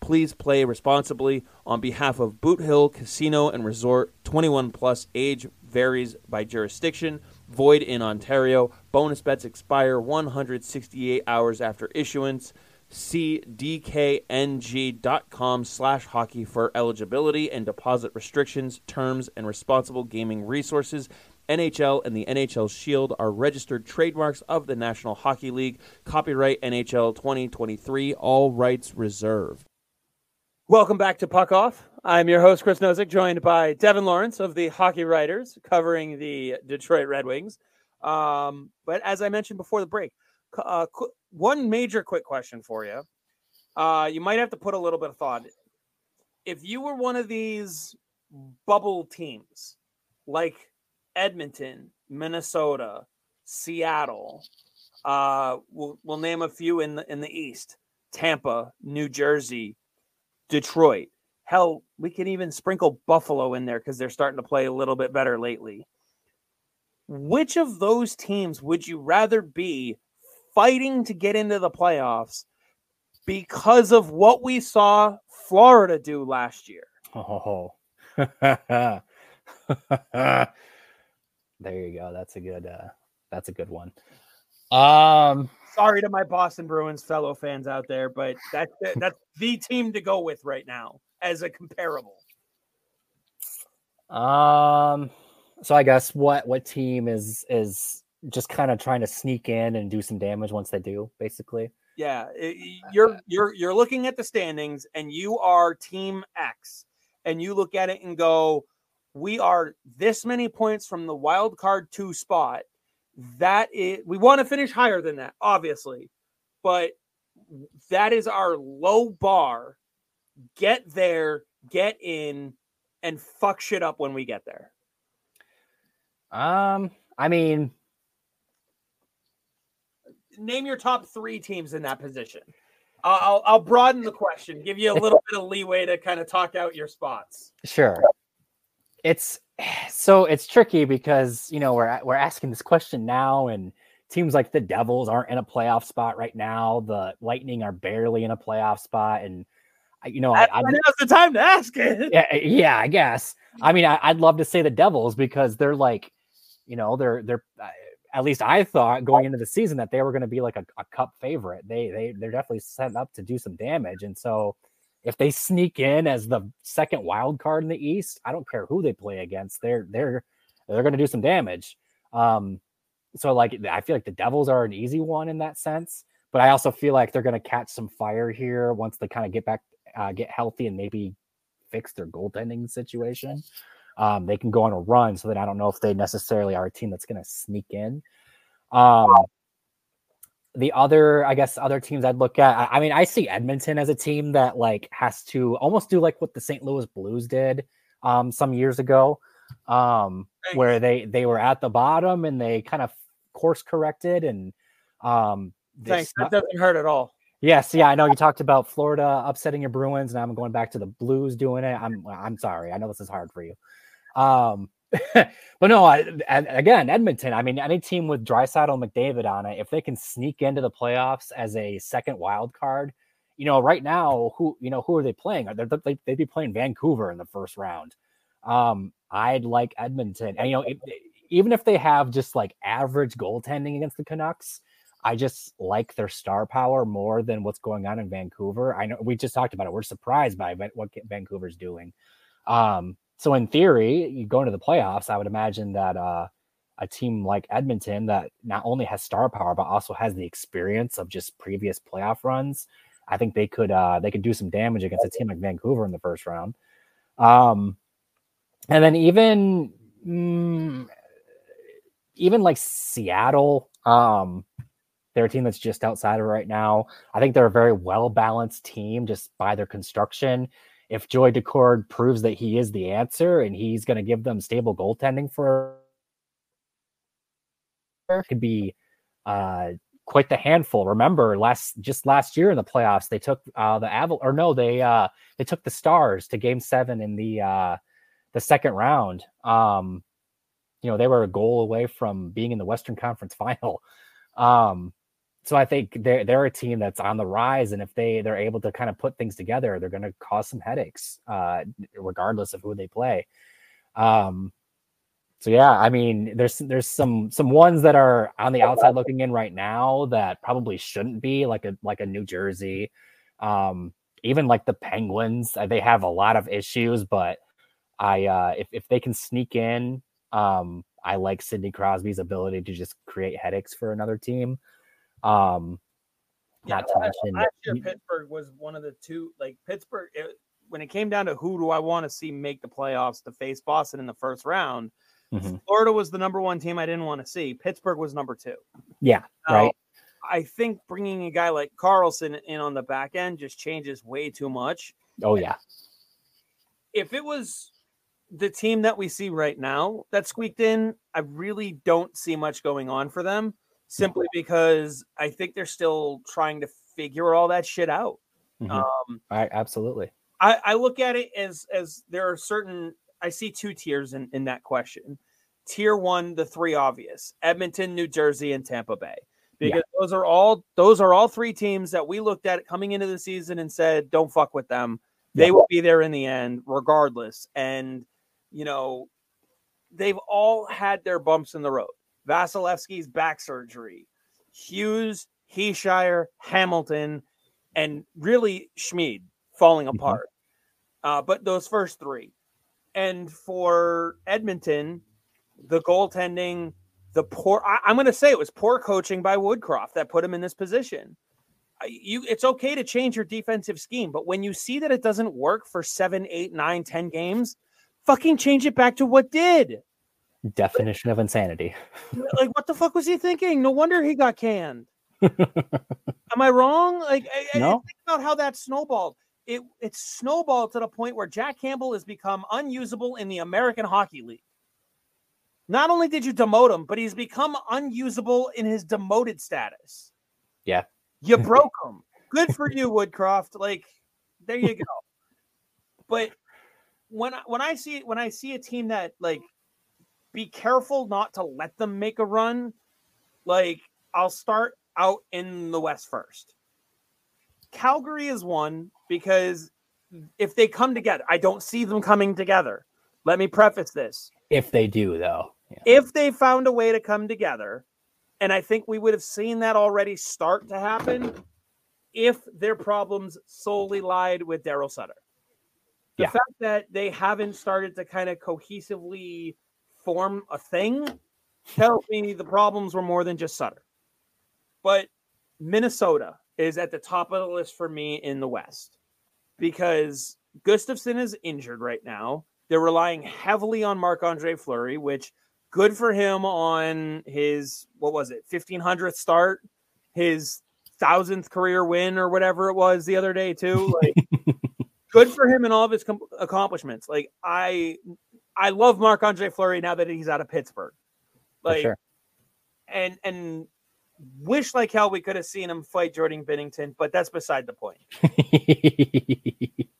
Please play responsibly on behalf of Boot Hill Casino and Resort. 21 plus age varies by jurisdiction. Void in Ontario. Bonus bets expire 168 hours after issuance. See dkng.com slash hockey for eligibility and deposit restrictions, terms, and responsible gaming resources. NHL and the NHL Shield are registered trademarks of the National Hockey League. Copyright NHL 2023, all rights reserved. Welcome back to Puck Off. I'm your host, Chris Nosek, joined by Devin Lawrence of the Hockey Writers, covering the Detroit Red Wings. Um, but as I mentioned before the break, uh, qu- one major quick question for you. Uh, you might have to put a little bit of thought. If you were one of these bubble teams, like Edmonton, Minnesota, Seattle, uh, we'll, we'll name a few in the in the East: Tampa, New Jersey, Detroit. Hell, we can even sprinkle Buffalo in there because they're starting to play a little bit better lately. Which of those teams would you rather be fighting to get into the playoffs because of what we saw Florida do last year? Oh. there you go. That's a good uh that's a good one. Um Sorry to my Boston Bruins fellow fans out there, but that's that's the team to go with right now as a comparable. um so I guess what what team is is just kind of trying to sneak in and do some damage once they do, basically. Yeah, you're you're you're looking at the standings and you are team X and you look at it and go, we are this many points from the wild card 2 spot. That is we want to finish higher than that, obviously. But that is our low bar. Get there, get in and fuck shit up when we get there. Um I mean, Name your top 3 teams in that position. I'll I'll, I'll broaden the question, give you a little bit of leeway to kind of talk out your spots. Sure. It's so it's tricky because you know we're we're asking this question now, and teams like the Devils aren't in a playoff spot right now. The Lightning are barely in a playoff spot, and you know, I, I, now's the time to ask it. Yeah, yeah, I guess. I mean, I, would love to say the Devils because they're like, you know, they're they're. Uh, at least I thought going into the season that they were going to be like a, a cup favorite. They they they're definitely set up to do some damage, and so if they sneak in as the second wild card in the East, I don't care who they play against. They're they're they're going to do some damage. Um, so like I feel like the Devils are an easy one in that sense, but I also feel like they're going to catch some fire here once they kind of get back, uh, get healthy, and maybe fix their goaltending situation. Um, they can go on a run. So then I don't know if they necessarily are a team that's going to sneak in. Um, the other, I guess, other teams I'd look at. I, I, mean, I see Edmonton as a team that like has to almost do like what the St. Louis Blues did um, some years ago, um, where they they were at the bottom and they kind of course corrected and um, Thanks. That doesn't hurt at all. Yes, yeah, I know you talked about Florida upsetting your Bruins, and I'm going back to the Blues doing it. I'm I'm sorry. I know this is hard for you. Um, but no, I, again, Edmonton. I mean, any team with Draisaitl McDavid on it, if they can sneak into the playoffs as a second wild card, you know, right now, who you know, who are they playing? They, would be playing Vancouver in the first round. Um, I'd like Edmonton, and you know, it, even if they have just like average goaltending against the Canucks, I just like their star power more than what's going on in Vancouver. I know we just talked about it. We're surprised by what Vancouver's doing. Um, so in theory, you go into the playoffs, I would imagine that uh, a team like Edmonton that not only has star power but also has the experience of just previous playoff runs, I think they could uh, they could do some damage against a team like Vancouver in the first round. Um, and then even mm, even like Seattle, um, they're a team that's just outside of right now. I think they're a very well balanced team just by their construction if Joy Daccord proves that he is the answer and he's going to give them stable goaltending for could be uh, quite the handful. Remember last just last year in the playoffs, they took uh, the Aval or no, they uh, they took the Stars to Game Seven in the uh, the second round. Um, you know they were a goal away from being in the Western Conference Final. Um, so I think they're they're a team that's on the rise, and if they they're able to kind of put things together, they're going to cause some headaches, uh, regardless of who they play. Um, so yeah, I mean, there's there's some some ones that are on the outside looking in right now that probably shouldn't be like a like a New Jersey, um, even like the Penguins. Uh, they have a lot of issues, but I uh, if if they can sneak in, um, I like Sidney Crosby's ability to just create headaches for another team. Um, not yeah, to mention last year Pittsburgh was one of the two. Like Pittsburgh, it, when it came down to who do I want to see make the playoffs to face Boston in the first round, mm-hmm. Florida was the number one team I didn't want to see. Pittsburgh was number two. Yeah, right. I think bringing a guy like Karlsson in on the back end just changes way too much. Oh yeah. If it was the team that we see right now that squeaked in, I really don't see much going on for them simply because I think they're still trying to figure all that shit out. Mm-hmm. Um, I absolutely. I, I look at it as as there are certain. I see two tiers in in that question. Tier one, the three obvious: Edmonton, New Jersey, and Tampa Bay, because yeah. those are all those are all three teams that we looked at coming into the season and said, "Don't fuck with them. They yeah. will be there in the end, regardless." And you know, they've all had their bumps in the road. Vasilevskiy's back surgery, Hughes, Hischier, Hamilton, and really Schmid falling mm-hmm. apart. Uh, but those first three. And for Edmonton, the goaltending, the poor, I, am going to say it was poor coaching by Woodcroft that put him in this position. You, it's okay to change your defensive scheme, but when you see that it doesn't work for seven, eight, nine, ten games, fucking change it back to what did. Definition of insanity. like, what the fuck was he thinking? No wonder he got canned. Am I wrong? Like, I, no. I think about how that snowballed. It it snowballed to the point where Jack Campbell has become unusable in the American Hockey League. Not only did you demote him, but he's become unusable in his demoted status. Yeah. You broke him. Good for you, Woodcroft. Like, there you go. But when I, when I see when I see a team that like be careful not to let them make a run. Like, I'll start out in the West first. Calgary is one because if they come together, I don't see them coming together. Let me preface this. If they do, though, yeah. if they found a way to come together, and I think we would have seen that already start to happen if their problems solely lied with Daryl Sutter. The yeah. fact that they haven't started to kind of cohesively form a thing tells me the problems were more than just Sutter. But Minnesota is at the top of the list for me in the West because Gustavsson is injured right now. They're relying heavily on Marc Andre Fleury, which good for him on his what was it, fifteen hundredth start, his thousandth career win or whatever it was the other day too. Like, good for him and all of his com- accomplishments. Like I, I love Marc Andre Fleury now that he's out of Pittsburgh. Like, sure. and and wish like hell we could have seen him fight Jordan Binnington, but that's beside the point.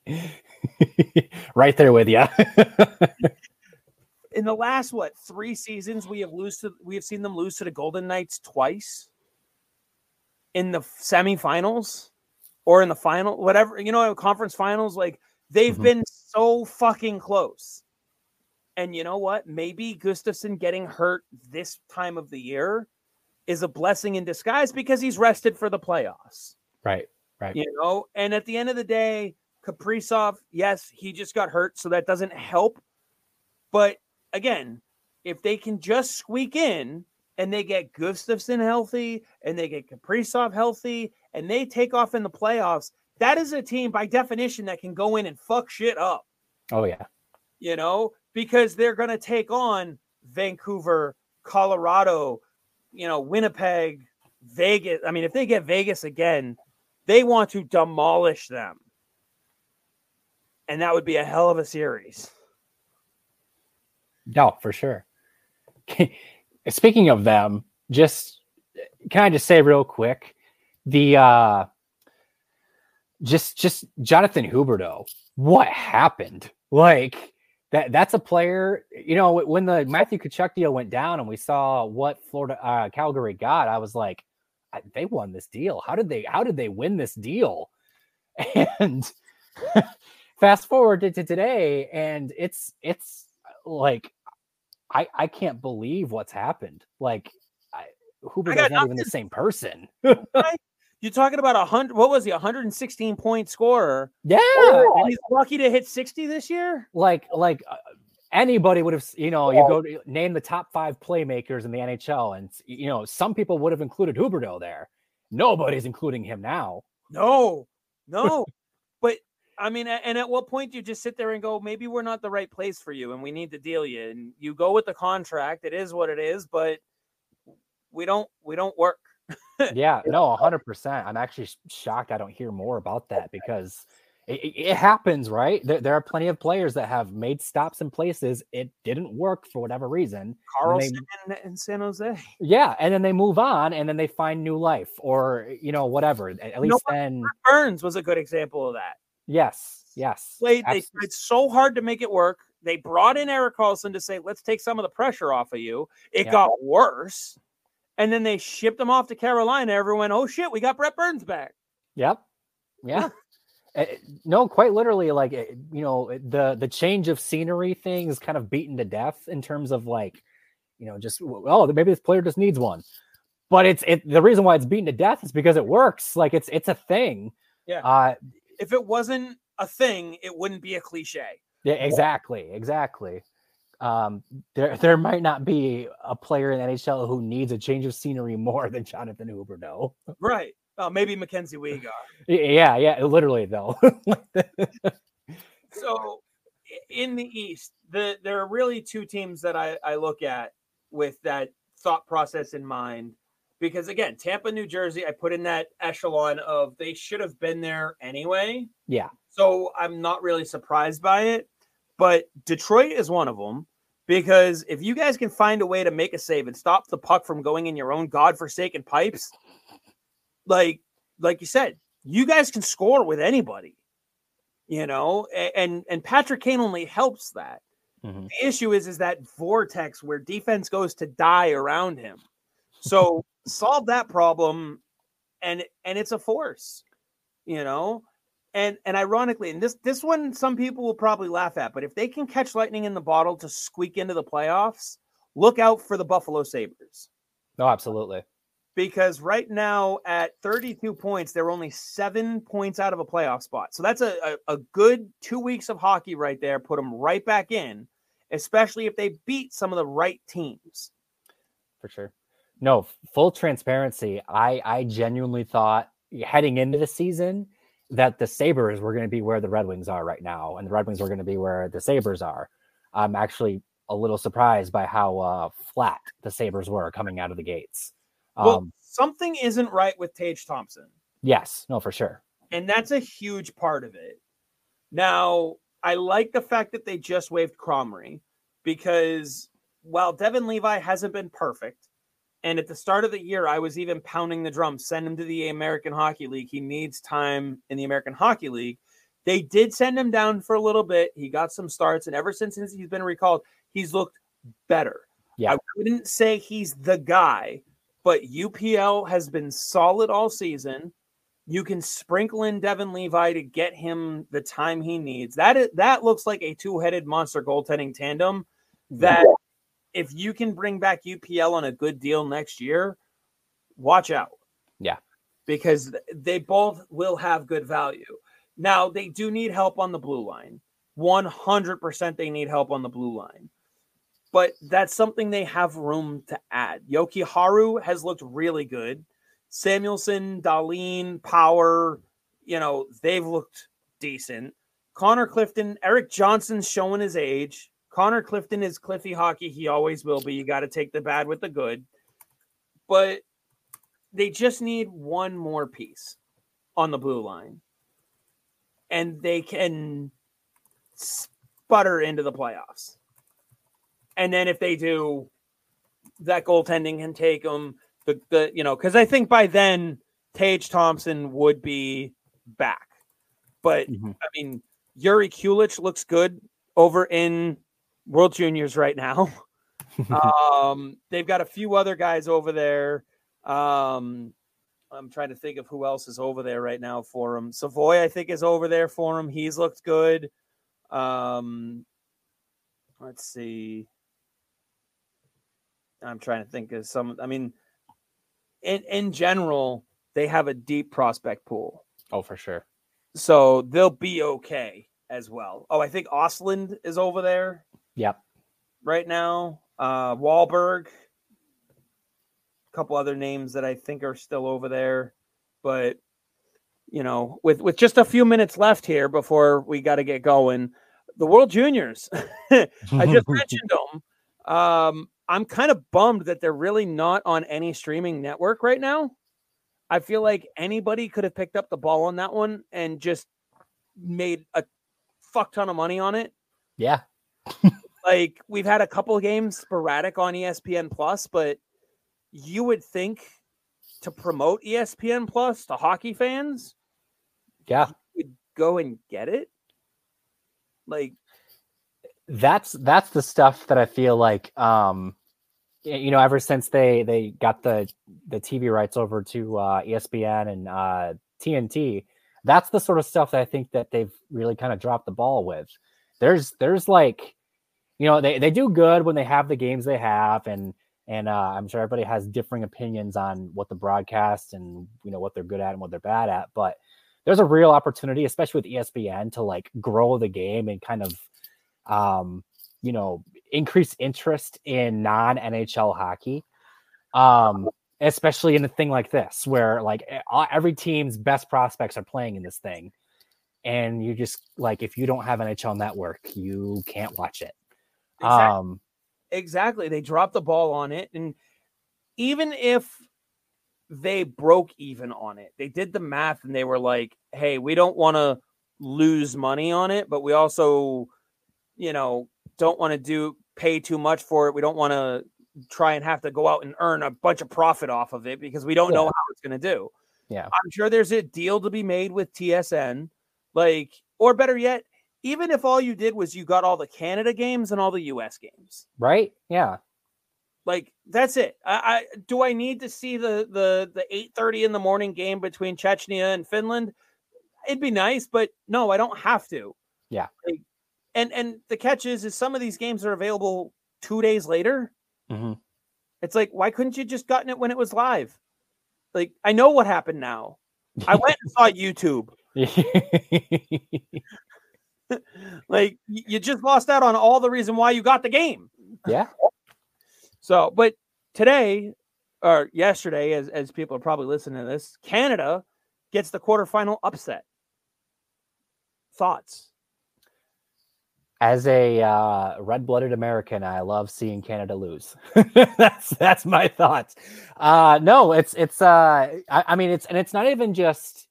right there with you. In the last what three seasons, we have lose to we have seen them lose to the Golden Knights twice in the semifinals or in the final, whatever you know, conference finals. Like they've mm-hmm. been so fucking close. And you know what? Maybe Gustavsson getting hurt this time of the year is a blessing in disguise because he's rested for the playoffs. Right. Right. You know, and at the end of the day, Kaprizov, yes, he just got hurt, so that doesn't help. But again, if they can just squeak in and they get Gustavsson healthy and they get Kaprizov healthy and they take off in the playoffs, that is a team by definition that can go in and fuck shit up. Oh yeah. You know, because they're going to take on Vancouver, Colorado, you know, Winnipeg, Vegas. I mean, if they get Vegas again, they want to demolish them. And that would be a hell of a series. No, for sure. Speaking of them, just can I just say real quick, the uh just just Jonathan Huberdeau, what happened? Like that that's a player, you know, when the Matthew Tkachuk deal went down and we saw what Florida uh, Calgary got, I was like, they won this deal. How did they how did they win this deal? And fast forward to, to today, and it's it's like I I can't believe what's happened. Like I, Huberdeau's not even the same person. You're talking about a hundred. What was he? 116 point scorer. Yeah, oh, and he's lucky to hit 60 this year. Like, like uh, anybody would have. You know, you go to name the top five playmakers in the NHL, and you know, some people would have included Huberdeau there. Nobody's including him now. No, no. but I mean, and at what point do you just sit there and go, maybe we're not the right place for you, and we need to deal you, and you go with the contract. It is what it is, but we don't we don't work yeah, no, hundred percent. I'm actually shocked I don't hear more about that because it, it happens, right? There, there, are plenty of players that have made stops in places it didn't work for whatever reason. Karlsson they, in San Jose. Yeah, and then they move on, and then they find new life, or you know, whatever. At least you know, then Burns was a good example of that. Yes, yes. Played, they tried so hard to make it work. They brought in Erik Karlsson to say, "Let's take some of the pressure off of you." It yeah. got worse and then they shipped him off to Carolina. Everyone, oh shit, we got Brent Burns back. Yep. Yeah. Eh, no, quite literally, like eh, you know, the the change of scenery thing is kind of beaten to death in terms of like, you know, just oh, maybe this player just needs one. But it's it the reason why it's beaten to death is because it works. Like it's it's a thing. Yeah. Uh, if it wasn't a thing, it wouldn't be a cliche. Yeah, exactly, exactly um, there there might not be a player in NHL who needs a change of scenery more than Jonathan Huberdeau. Right. Oh, maybe Mackenzie Weegar. yeah, yeah, literally though. so in the East, the there are really two teams that I, I look at with that thought process in mind. Because again, Tampa, New Jersey, I put in that echelon of they should have been there anyway. Yeah. So I'm not really surprised by it. But Detroit is one of them because if you guys can find a way to make a save and stop the puck from going in your own godforsaken pipes, like like you said, you guys can score with anybody. You know, and and Patrick Kane only helps that. Mm-hmm. The issue is is that vortex where defense goes to die around him. So solve that problem and and it's a force, you know? And and ironically, and this this one some people will probably laugh at, but if they can catch lightning in the bottle to squeak into the playoffs, look out for the Buffalo Sabres. No, absolutely. Because right now at 32 points, they're only seven points out of a playoff spot. So that's a, a, a good two weeks of hockey right there. Put them right back in, especially if they beat some of the right teams. For sure. No, full transparency. I I genuinely thought heading into the season that the Sabres were going to be where the Red Wings are right now, and the Red Wings were going to be where the Sabres are. I'm actually a little surprised by how uh, flat the Sabres were coming out of the gates. Um, well, something isn't right with Tage Thompson. Yes, no, for sure. And that's a huge part of it. Now, I like the fact that they just waived Comrie because while Devon Levi hasn't been perfect, and at the start of the year, I was even pounding the drum, send him to the American Hockey League. He needs time in the American Hockey League. They did send him down for a little bit. He got some starts, and ever since he's been recalled, he's looked better. Yeah. I wouldn't say he's the guy, but UPL has been solid all season. You can sprinkle in Devon Levi to get him the time he needs. That is, that looks like a two-headed monster goaltending tandem that if you can bring back UPL on a good deal next year, watch out. Yeah. Because they both will have good value. Now, they do need help on the blue line. 100% they need help on the blue line. But that's something they have room to add. Jokiharju has looked really good. Samuelsson, Dahlin, Power, you know, they've looked decent. Connor Clifton, Erik Johnson's showing his age. Connor Clifton is Cliffy hockey. He always will be. You got to take the bad with the good. But they just need one more piece on the blue line. And they can sputter into the playoffs. And then if they do, that goaltending can take them. The, the you know, because I think by then Tage Thompson would be back. But mm-hmm. I mean, Jiri Kulich looks good over in World Juniors right now. um, they've got a few other guys over there. Um, I'm trying to think of who else is over there right now for them. Savoie, I think, is over there for him. He's looked good. Um, let's see. I'm trying to think of some. I mean, in in general, they have a deep prospect pool. Oh, for sure. So they'll be okay as well. Oh, I think Ostlund is over there. Yep. Right now, uh, Wahlberg, a couple other names that I think are still over there, but you know, with with just a few minutes left here before we got to get going, the World Juniors. I just mentioned them. Um, I'm kind of bummed that they're really not on any streaming network right now. I feel like anybody could have picked up the ball on that one and just made a fuck ton of money on it. Yeah. like we've had a couple games sporadic on ESPN Plus, but you would think to promote ESPN Plus to hockey fans, yeah, would go and get it. Like that's that's the stuff that I feel like um you know ever since they they got the the TV rights over to uh ESPN and uh TNT that's the sort of stuff that I think that they've really kind of dropped the ball with. There's there's like you know they, they do good when they have the games they have and and uh, i'm sure everybody has differing opinions on what the broadcast and you know what they're good at and what they're bad at but there's a real opportunity especially with espn to like grow the game and kind of um you know increase interest in non nhl hockey um especially in a thing like this where like every team's best prospects are playing in this thing and you just like if you don't have nhl network you can't watch it Exactly. Um, exactly. They dropped the ball on it. And even if they broke even on it, they did the math and they were like, hey, we don't want to lose money on it, but we also, you know, don't want to do pay too much for it. We don't want to try and have to go out and earn a bunch of profit off of it because we don't yeah. know how it's going to do. Yeah. I'm sure there's a deal to be made with TSN. Like, or better yet, even if all you did was you got all the Canada games and all the US games. Right? Yeah. Like that's it. I, I do I need to see the the the 8:30 in the morning game between Chechnya and Finland? it'd be nice, but no, I don't have to. Yeah. Like, and and the catch is, is some of these games are available two days later. Mm-hmm. It's like, why couldn't you just gotten it when it was live? Like, I know what happened now. I went and saw YouTube. like, you just lost out on all the reason why you got the game. yeah. So, but today or yesterday, as, as people are probably listening to this, Canada gets the quarterfinal upset. Thoughts? As a uh, red-blooded American, I love seeing Canada lose. that's that's my thoughts. Uh, no, it's it's. Uh, I, I mean, it's and it's not even just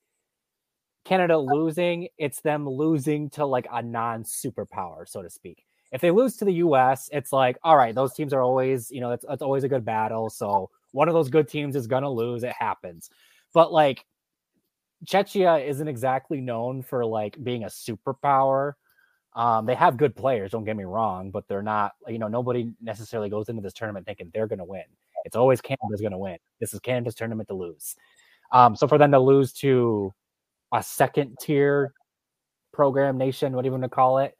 Canada losing; it's them losing to like a non-superpower, so to speak. If they lose to the U.S., it's like, all right, those teams are always, you know, it's, it's always a good battle. So one of those good teams is gonna lose. It happens. But like Czechia isn't exactly known for like being a superpower. Um, they have good players, don't get me wrong, but they're not, you know, nobody necessarily goes into this tournament thinking they're going to win. It's always Canada's going to win. This is Canada's tournament to lose. Um, so for them to lose to a second tier program nation, what do you want to call it?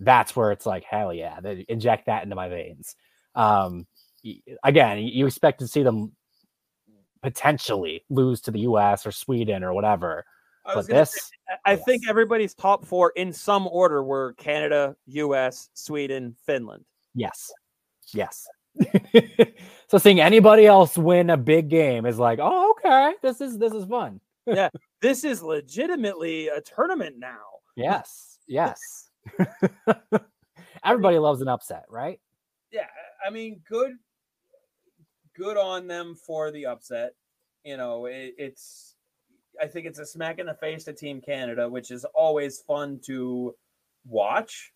That's where it's like, hell yeah, they inject that into my veins. Um, again, you expect to see them potentially lose to the US or Sweden or whatever. But this, say, I yes. think everybody's top four in some order were Canada, US, Sweden, Finland. yes, yes. so seeing anybody else win a big game is like, oh, okay, this is this is fun. yeah, this is legitimately a tournament now. Yes, yes. Everybody loves an upset, right? Yeah, I mean, good, good on them for the upset. You know, it, it's. I think it's a smack in the face to Team Canada, which is always fun to watch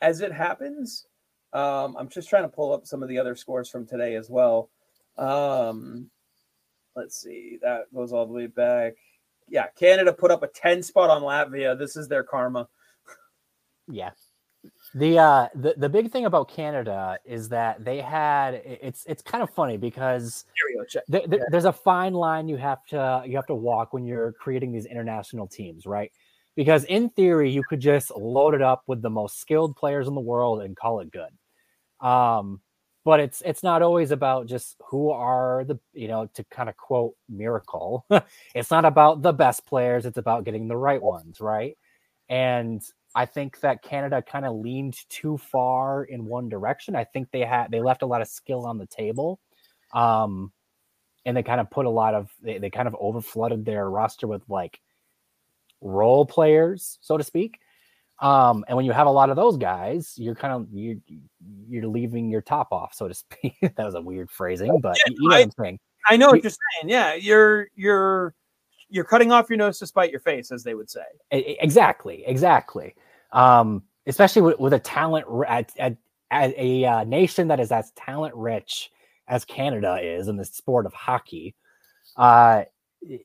as it happens. Um, I'm just trying to pull up some of the other scores from today as well. Um, let's see, that goes all the way back. Yeah, Canada put up a 10 spot on Latvia. This is their karma. Yeah. The uh the, the big thing about Canada is that they had it's it's kind of funny because th- th- there's a fine line you have to you have to walk when you're creating these international teams, right? Because in theory you could just load it up with the most skilled players in the world and call it good. Um but it's it's not always about just who are the you know to kind of quote miracle. it's not about the best players, it's about getting the right ones, right? And I think that Canada kind of leaned too far in one direction. I think they had they left a lot of skill on the table. Um and they kind of put a lot of they, they kind of overflooded their roster with like role players, so to speak. Um, and when you have a lot of those guys, you're kind of you're you're leaving your top off, so to speak. that was a weird phrasing, but Yeah, you know I- what I'm saying. I know what you're saying. Yeah, you're you're you're cutting off your nose to spite your face, as they would say. Exactly, exactly. Um, especially with, with a talent at, at, at a uh, nation that is as talent rich as Canada is in the sport of hockey. Uh,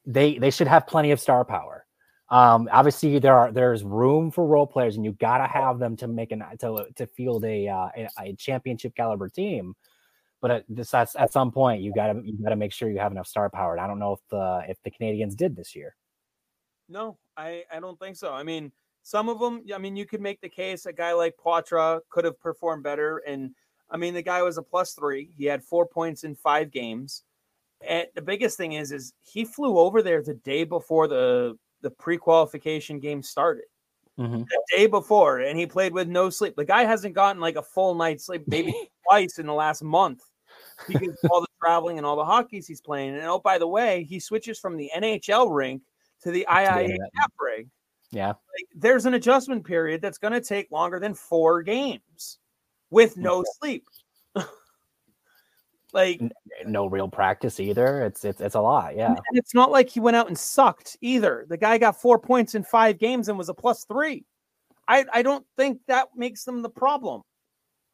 they they should have plenty of star power. Um, obviously, there are there's room for role players, and you gotta have them to make an to to field a uh, a, a championship caliber team. But at this that's at some point you gotta you gotta make sure you have enough star power. And I don't know if the if the Canadians did this year. No, I I don't think so. I mean, some of them. I mean, you could make the case a guy like Poitras could have performed better, and I mean, the guy was a plus three. He had four points in five games. And the biggest thing is, is he flew over there the day before the the pre qualification game started. Mm-hmm. the day before and he played with no sleep. The guy hasn't gotten like a full night's sleep, maybe twice in the last month because of all the traveling and all the hockeys he's playing. And oh, by the way, he switches from the NHL rink to the cap rink. Yeah. Like, there's an adjustment period that's going to take longer than four games with no sleep. like, no real practice either. It's it's it's a lot. Yeah. and it's not like he went out and sucked either. The guy got four points in five games and was a plus three. I, I don't think that makes them the problem.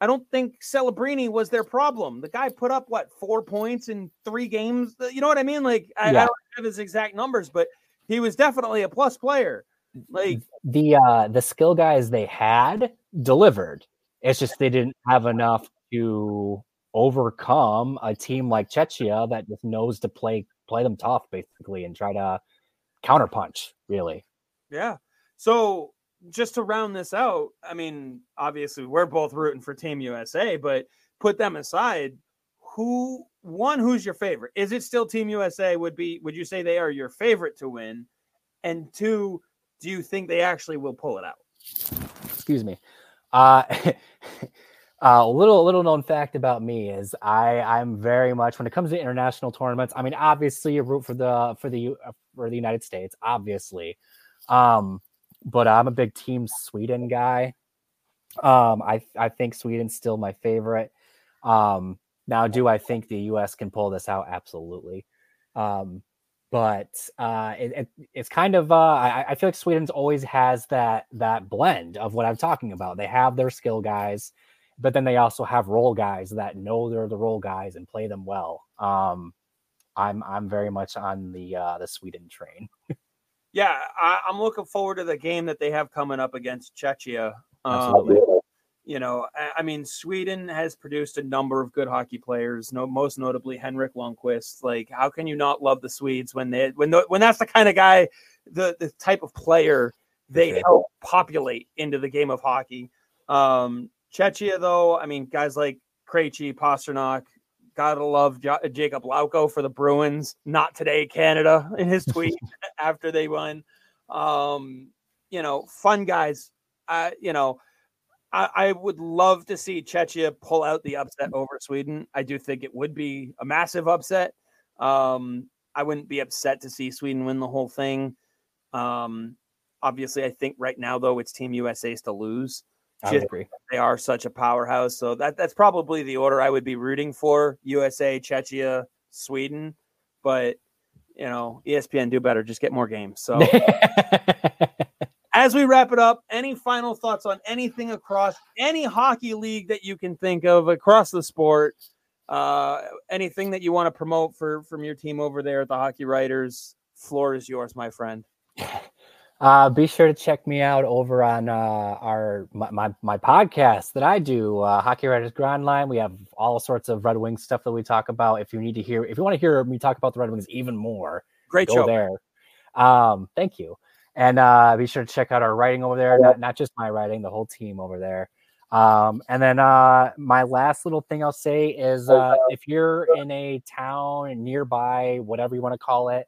I don't think Celebrini was their problem. The guy put up what four points in three games. You know what I mean? Like I, I don't have his exact numbers, but he was definitely a plus player. Like The uh the skill guys they had delivered. It's just they didn't have enough to overcome a team like Czechia that just knows to play play them tough basically and try to counterpunch, really. Yeah. So just to round this out, I mean, obviously we're both rooting for Team USA, but put them aside, who one who's your favorite? Is it still Team USA would be would you say they are your favorite to win? And two, do you think they actually will pull it out? Excuse me. Uh uh, little little known fact about me is I I'm very much when it comes to international tournaments. I mean, obviously you root for the for the uh, for the United States, obviously, um, but I'm a big Team Sweden guy. Um, I I think Sweden's still my favorite. Um, now, do I think the U.S. can pull this out? Absolutely. Um, but uh, it, it, it's kind of uh, I, I feel like Sweden's always has that that blend of what I'm talking about. They have their skill guys but then they also have role guys that know they're the role guys and play them well. Um, I'm I'm very much on the uh, the Sweden train. yeah, I, am looking forward to the game that they have coming up against Czechia. Um, Absolutely. You know, I, I, mean, Sweden has produced a number of good hockey players. No, most notably Henrik Lundqvist. Like, how can you not love the Swedes when they when the, when that's the kind of guy, the the type of player they help populate into the game of hockey. Um, Czechia, though, I mean, guys like Krejci, Pastrnak, gotta love J- Jakub Lauko for the Bruins. Not today, Canada, in his tweet after they won. Um, you know, fun guys. Uh, you know, I, I would love to see Czechia pull out the upset over Sweden. I do think it would be a massive upset. Um, I wouldn't be upset to see Sweden win the whole thing. Um, obviously, I think right now though it's Team USA's to lose. I agree. They are such a powerhouse. So that that's probably the order I would be rooting for: USA, Czechia, Sweden. But you know, ESPN do better. Just get more games. So as we wrap it up, any final thoughts on anything across any hockey league that you can think of across the sport? Uh, anything that you want to promote for from your team over there at the Hockey Writers? Floor is yours, my friend. Uh, be sure to check me out over on uh, our my, my, my podcast that I do, uh, Hockey Writers Grindline. We have all sorts of Red Wings stuff that we talk about. If you need to hear, if you want to hear me talk about the Red Wings even more, great go show there. Um, thank you, and uh, be sure to check out our writing over there. Not not just my writing, the whole team over there. Um, and then uh, my last little thing I'll say is uh, if you're in a town nearby, whatever you want to call it,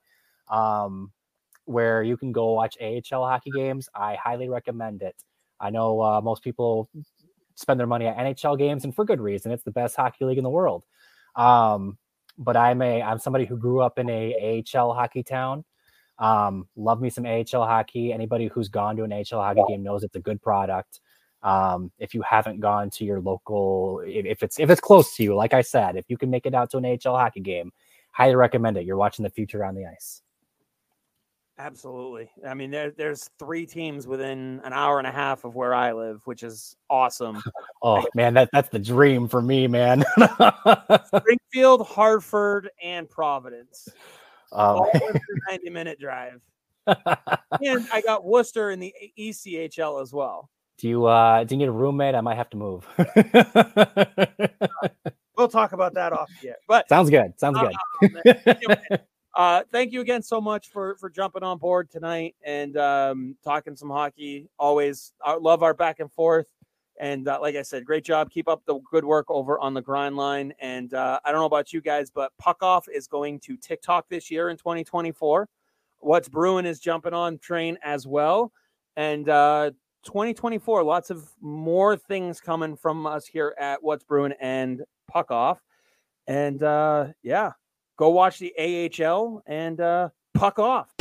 um, where you can go watch AHL hockey games, I highly recommend it. I know uh, most people spend their money at NHL games, and for good reason. It's the best hockey league in the world. Um, but I'm a I'm somebody who grew up in a AHL hockey town. Um, love me some AHL hockey. Anybody who's gone to an AHL hockey game knows it's a good product. Um, if you haven't gone to your local, if, if it's if it's close to you, like I said, if you can make it out to an AHL hockey game, highly recommend it. You're watching the future on the ice. Absolutely. I mean, there, there's three teams within an hour and a half of where I live, which is awesome. oh man, that that's the dream for me, man. Springfield, Hartford, and Providence. Um, all 90 minute drive. and I got Worcester in the ECHL as well. Do you uh do you need a roommate? I might have to move. we'll talk about that off yet. But sounds good. Sounds good. Uh, thank you again so much for for jumping on board tonight and um, talking some hockey. Always I love our back and forth. And uh, like I said, great job. Keep up the good work over on the grind line. And uh, I don't know about you guys, but Puck Off is going to TikTok this year in 2024. What's Brewing is jumping on train as well. And uh, 2024, lots of more things coming from us here at What's Brewing and Puck Off. And uh, yeah, go watch the AHL and uh, puck off.